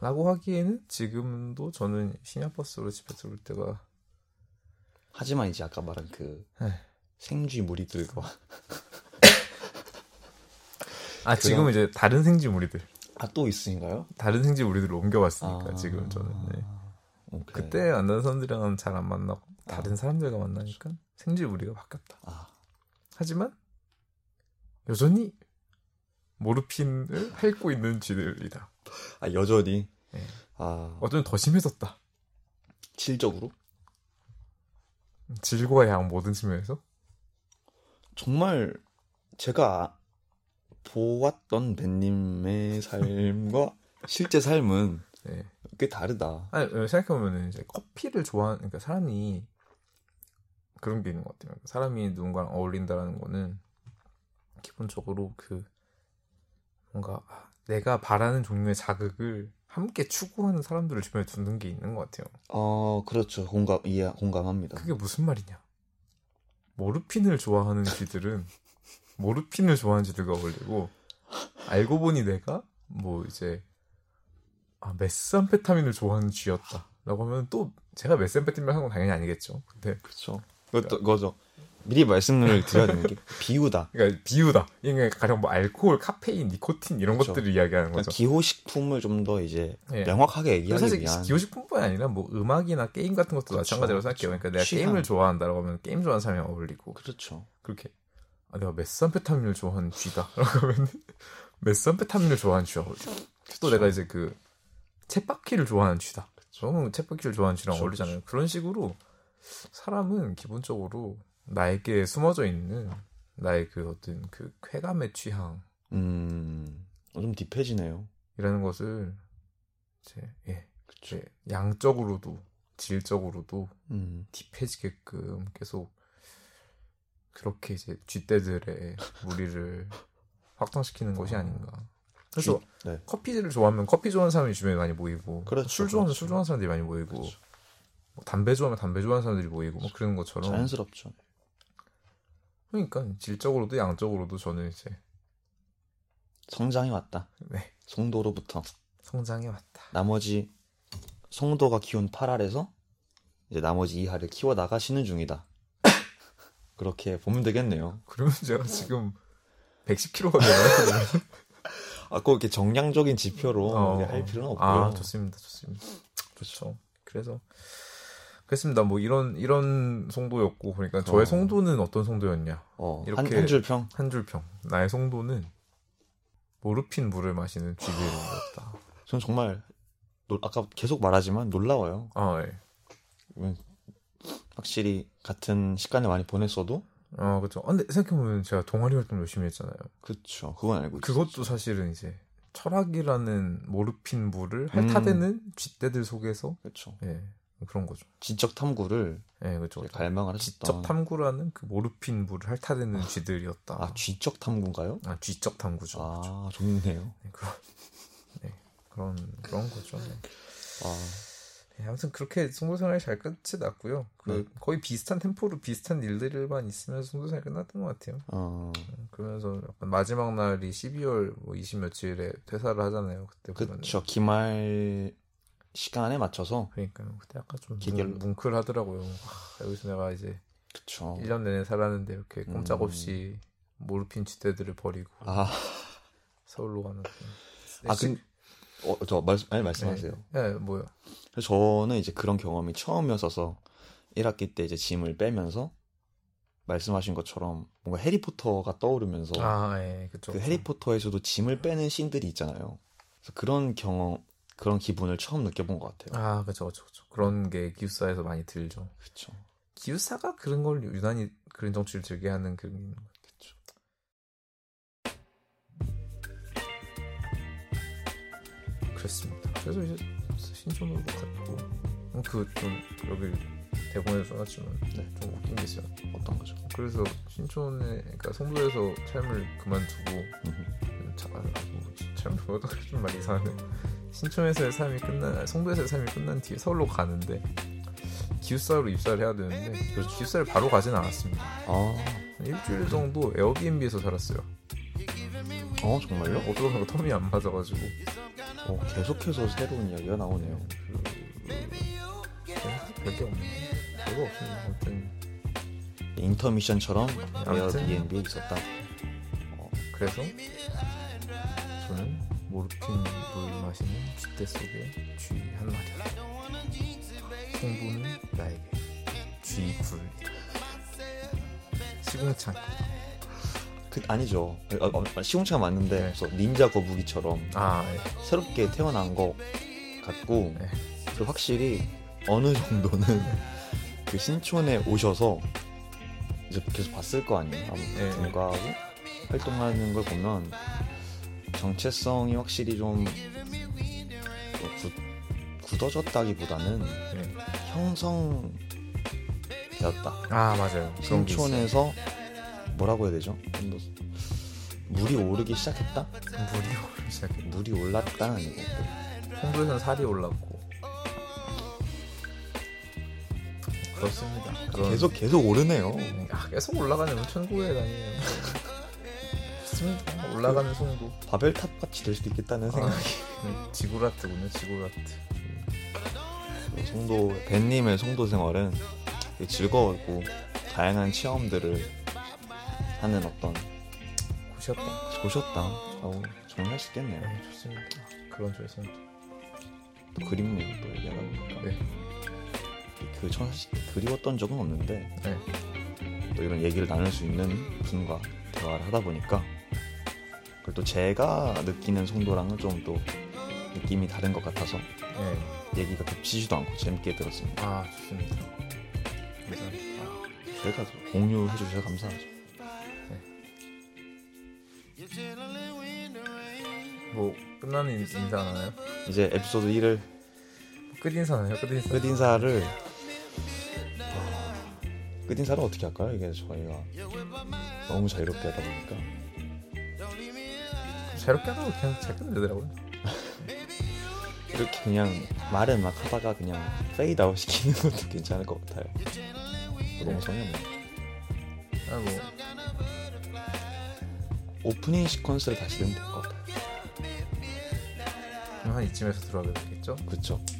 라고 하기에는 지금도 저는 심야버스로 집에 들어올 때가 하지만 이제 아까 말한 그 에휴. 생쥐 무리들과 아 지금 이제 다른 생쥐 무리들 아 또 있으신가요? 다른 생쥐 무리들을 옮겨왔으니까 아, 지금 저는 네. 오케이. 그때 만난 사람들이랑은 잘 안 만나고 다른 아. 사람들과 만나니까 생쥐 무리가 바뀌었다. 아, 하지만 여전히 모르핀을 핥고 있는 쥐들이다. 아 여전히 네. 아 어쩌면 더 심해졌다. 질적으로 질과 양 모든 측면에서 정말 제가 보았던 벤님의 삶과 실제 삶은 네. 꽤 다르다. 아니 생각해보면 이제 커피를 좋아하는 그러니까 사람이 그런 게 있는 것 같아요. 사람이 누군가랑 어울린다라는 거는 기본적으로 그 뭔가 아, 내가 바라는 종류의 자극을 함께 추구하는 사람들을 주변에 두는 게 있는 것 같아요. 어 그렇죠 공감 이해 공감합니다. 그게 무슨 말이냐? 모르핀을 좋아하는 쥐들은 모르핀을 좋아하는 쥐들과 어울리고 알고 보니 내가 뭐 이제 아 메스암페타민을 좋아하는 쥐였다라고 하면 또 제가 메스암페타민을 하는 건 당연히 아니겠죠. 근데 그렇죠. 그것도 그거죠. 미리 말씀을 드려야 되는 게 비유다. 그러니까 비유다. 이게 가령 뭐 알코올, 카페인, 니코틴 이런 그렇죠. 것들을 이야기하는 그러니까 거죠. 기호식품을 좀 더 이제 예. 명확하게 얘기하기 사실 위한 기호식품뿐만 아니라 뭐 음악이나 게임 같은 것도 마찬가지라고 그쵸. 생각해요. 그러니까 내가 취향. 게임을 좋아한다라고 하면 게임 좋아하는 사람이 어울리고 그렇죠. 그렇게 아 내가 메스암페타민을 좋아하는 쥐다라고 하면 메스암페타민을 좋아하는 쥐와 어울려. 또 내가 이제 그 쳇바퀴를 좋아하는 쥐다. 저는 쳇바퀴를 좋아하는 쥐랑 그쵸, 어울리잖아요. 그런 식으로 사람은 기본적으로 나에게 숨어져 있는 나의 그 어떤 그 쾌감의 취향 음, 좀 딥해지네요. 이라는 것을 이제 예, 그쵸. 이제 양적으로도 질적으로도 음, 딥해지게끔 계속 그렇게 이제 쥐떼들의 무리를 확장시키는 것이 아닌가. 그래서 쥐- 네. 커피를 좋아하면 커피 좋아하는 사람이 주변에 많이 모이고 그렇죠, 술 좋아하면 그렇죠. 술 좋아하는 사람들이 많이 모이고 그렇죠. 뭐 담배 좋아하면 담배 좋아하는 사람들이 모이고 뭐 그런 것처럼 자연스럽죠. 그러니까 질적으로도 양적으로도 저는 이제 성장해 왔다. 네 송도로부터 성장해 왔다. 나머지 송도가 키운 8알에서 이제 나머지 2알을 키워 나가시는 중이다. 그렇게 보면 되겠네요. 그러면 제가 지금 110kg가 되나요? 아, 꼭 이렇게 정량적인 지표로 어, 할 필요는 없고요. 아, 좋습니다. 좋습니다. 그렇죠. 그래서 그렇습니다. 뭐 이런 이런 송도였고 그러니까 저의 어. 송도는 어떤 송도였냐? 어, 한, 이렇게- 한 줄 평. 한 줄 평. 나의 송도는 모르핀 물을 마시는 쥐들이었다. 전 정말 놀- 아까 계속 말하지만 놀라워요. 아, 예. 확실히 같은 시간을 많이 보냈어도 아, 그렇죠. 아, 근데 생각해보면 제가 동아리 활동 열심히 했잖아요. 그쵸 그건 알고 있어요. 그것도 사실은 이제 철학이라는 모르핀 물을 핥아대는 쥐떼들 속에서 그쵸 예 그런 거죠. 지적 탐구를 예, 그렇죠. 갈망을 지적 했었던 탐구라는 그 모르핀 물을 핥아대는 쥐들이었다. 아 쥐적 탐구인가요? 아, 쥐적 탐구죠. 아 좋네요. 네, 그런, 네, 그런, 그런 거죠. 네. 아 예, 아무튼 그렇게 송도생활이 잘 끝이 났고요. 그 네. 거의 비슷한 템포로 비슷한 일들만 있으면서 송도생활이 끝났던 것 같아요. 어, 그러면서 약간 마지막 날이 12월 뭐 20 며칠에 퇴사를 하잖아요. 그때 보면은. 그쵸. 기말 시간에 맞춰서. 그러니까요. 그때 약간 좀 기결로. 뭉- 뭉클하더라고요. 아, 여기서 내가 이제 그쵸. 1년 내내 살았는데 이렇게 음. 꼼짝없이 모르핀 쥐떼들을 버리고 아, 서울로 가는. 아, 그, 어, 저, 말, 아니, 말씀하세요. 네, 네, 뭐요? 저는 이제 그런 경험이 처음이었어서 1학기 때 이제 짐을 빼면서 말씀하신 것처럼 뭔가 해리포터가 떠오르면서 아, 예, 그쵸. 그 해리포터에서도 짐을 빼는 씬들이 있잖아요. 그래서 그런 경험, 그런 기분을 처음 느껴본 것 같아요. 아, 그쵸, 그쵸. 그런 게 기숙사에서 많이 들죠. 그쵸. 기숙사가 그런 걸 유난히 그런 정치를 들게 하는 그런 그렇습니다. 그래서 이제 신촌으로 갔고 그좀 여기 대본에 써놨지만 네. 좀 웃긴 게 있어요. 어떤 거죠? 그래서 신촌에 그러니까 송도에서 삶을 그만두고. 자, 아, 뭐, 참 뭐가 좀 말이 이상하네. 신촌에서의 삶이 끝난 송도에서의 삶이 끝난 뒤에 서울로 가는데 기숙사로 입사를 해야 되는데 그래서 기숙사를 바로 가진 않았습니다. 아, 일주일 정도 에어비앤비에서 살았어요. 어, 정말요? 어쩌다 보니까 텀이 안 맞아가지고 어, 계속해서 새로운 이야기가 나오네요. 별게 없네. 별거 없습니다. 아무튼 인터미션처럼 아무튼. 에어비앤비에 있었다. 그래서 저는 모르핀 물 마시는 쥐떼 속에 쥐한 마리 성부는 나에게 쥐 굴리다 시궁창 그, 아니죠. 어, 어, 시공차가 맞는데, 네. 그래서 닌자 거북이처럼 아 예. 새롭게 태어난 것 같고, 네. 그 확실히 어느 정도는 그 신촌에 오셔서 이제 계속 봤을 거 아니에요. 아무 네. 활동하는 걸 보면 정체성이 확실히 좀뭐 굳, 굳어졌다기보다는 네. 형성되었다. 아 맞아요. 신촌에서 뭐라고 해야 되죠? 좀 더 물이 오르기 시작했다? 물이 오르기 시작해 물이 올랐다 아니고 홍도에서는 살이 올랐고 그렇습니다 그런- 계속 계속 오르네요. 아, 계속 올라가는 천국에 좋습니다 올라가는 송도 바벨탑 같이 될 수도 있겠다는 생각이. 네, 지구라트군요 지구라트 송도 벤님의 송도 생활은 되게 즐거웠고 다양한 체험들을 하는 어떤 고셨다. 라고 정리할 수 있겠네요. 네, 좋습니다 그런 조에서 또 그립네요. 또 얘기하다 보니까. 네. 그전 사실 그리웠던 적은 없는데 네. 또 이런 얘기를 나눌 수 있는 분과 대화를 하다 보니까 그리고 또 제가 느끼는 송도랑은 좀 또 느낌이 다른 것 같아서 네. 얘기가 겹치지도 않고 재밌게 들었습니다. 아 좋습니다 감사합니다 저희가 공유해 주셔서 감사하죠. 뭐 끝나는 인- 인사 안 하나요? 이제 에피소드 1을 끝인사 하나요? 끝인사 끝인사를 아, 끝인사를 어떻게 할까요? 이게 저희가 너무 자유롭게 하다 보니까 자유롭게 하다가 그냥 잘 끝내더라고요 이렇게 그냥 말을 막 하다가 그냥 페이드 아웃 시키는 것도 괜찮을 것 같아요. 너무 성의 없네. 아뭐 오프닝 시퀀스를 다시 넣으면 될 것 같아요. 한 이쯤에서 들어가게 되겠죠? Don't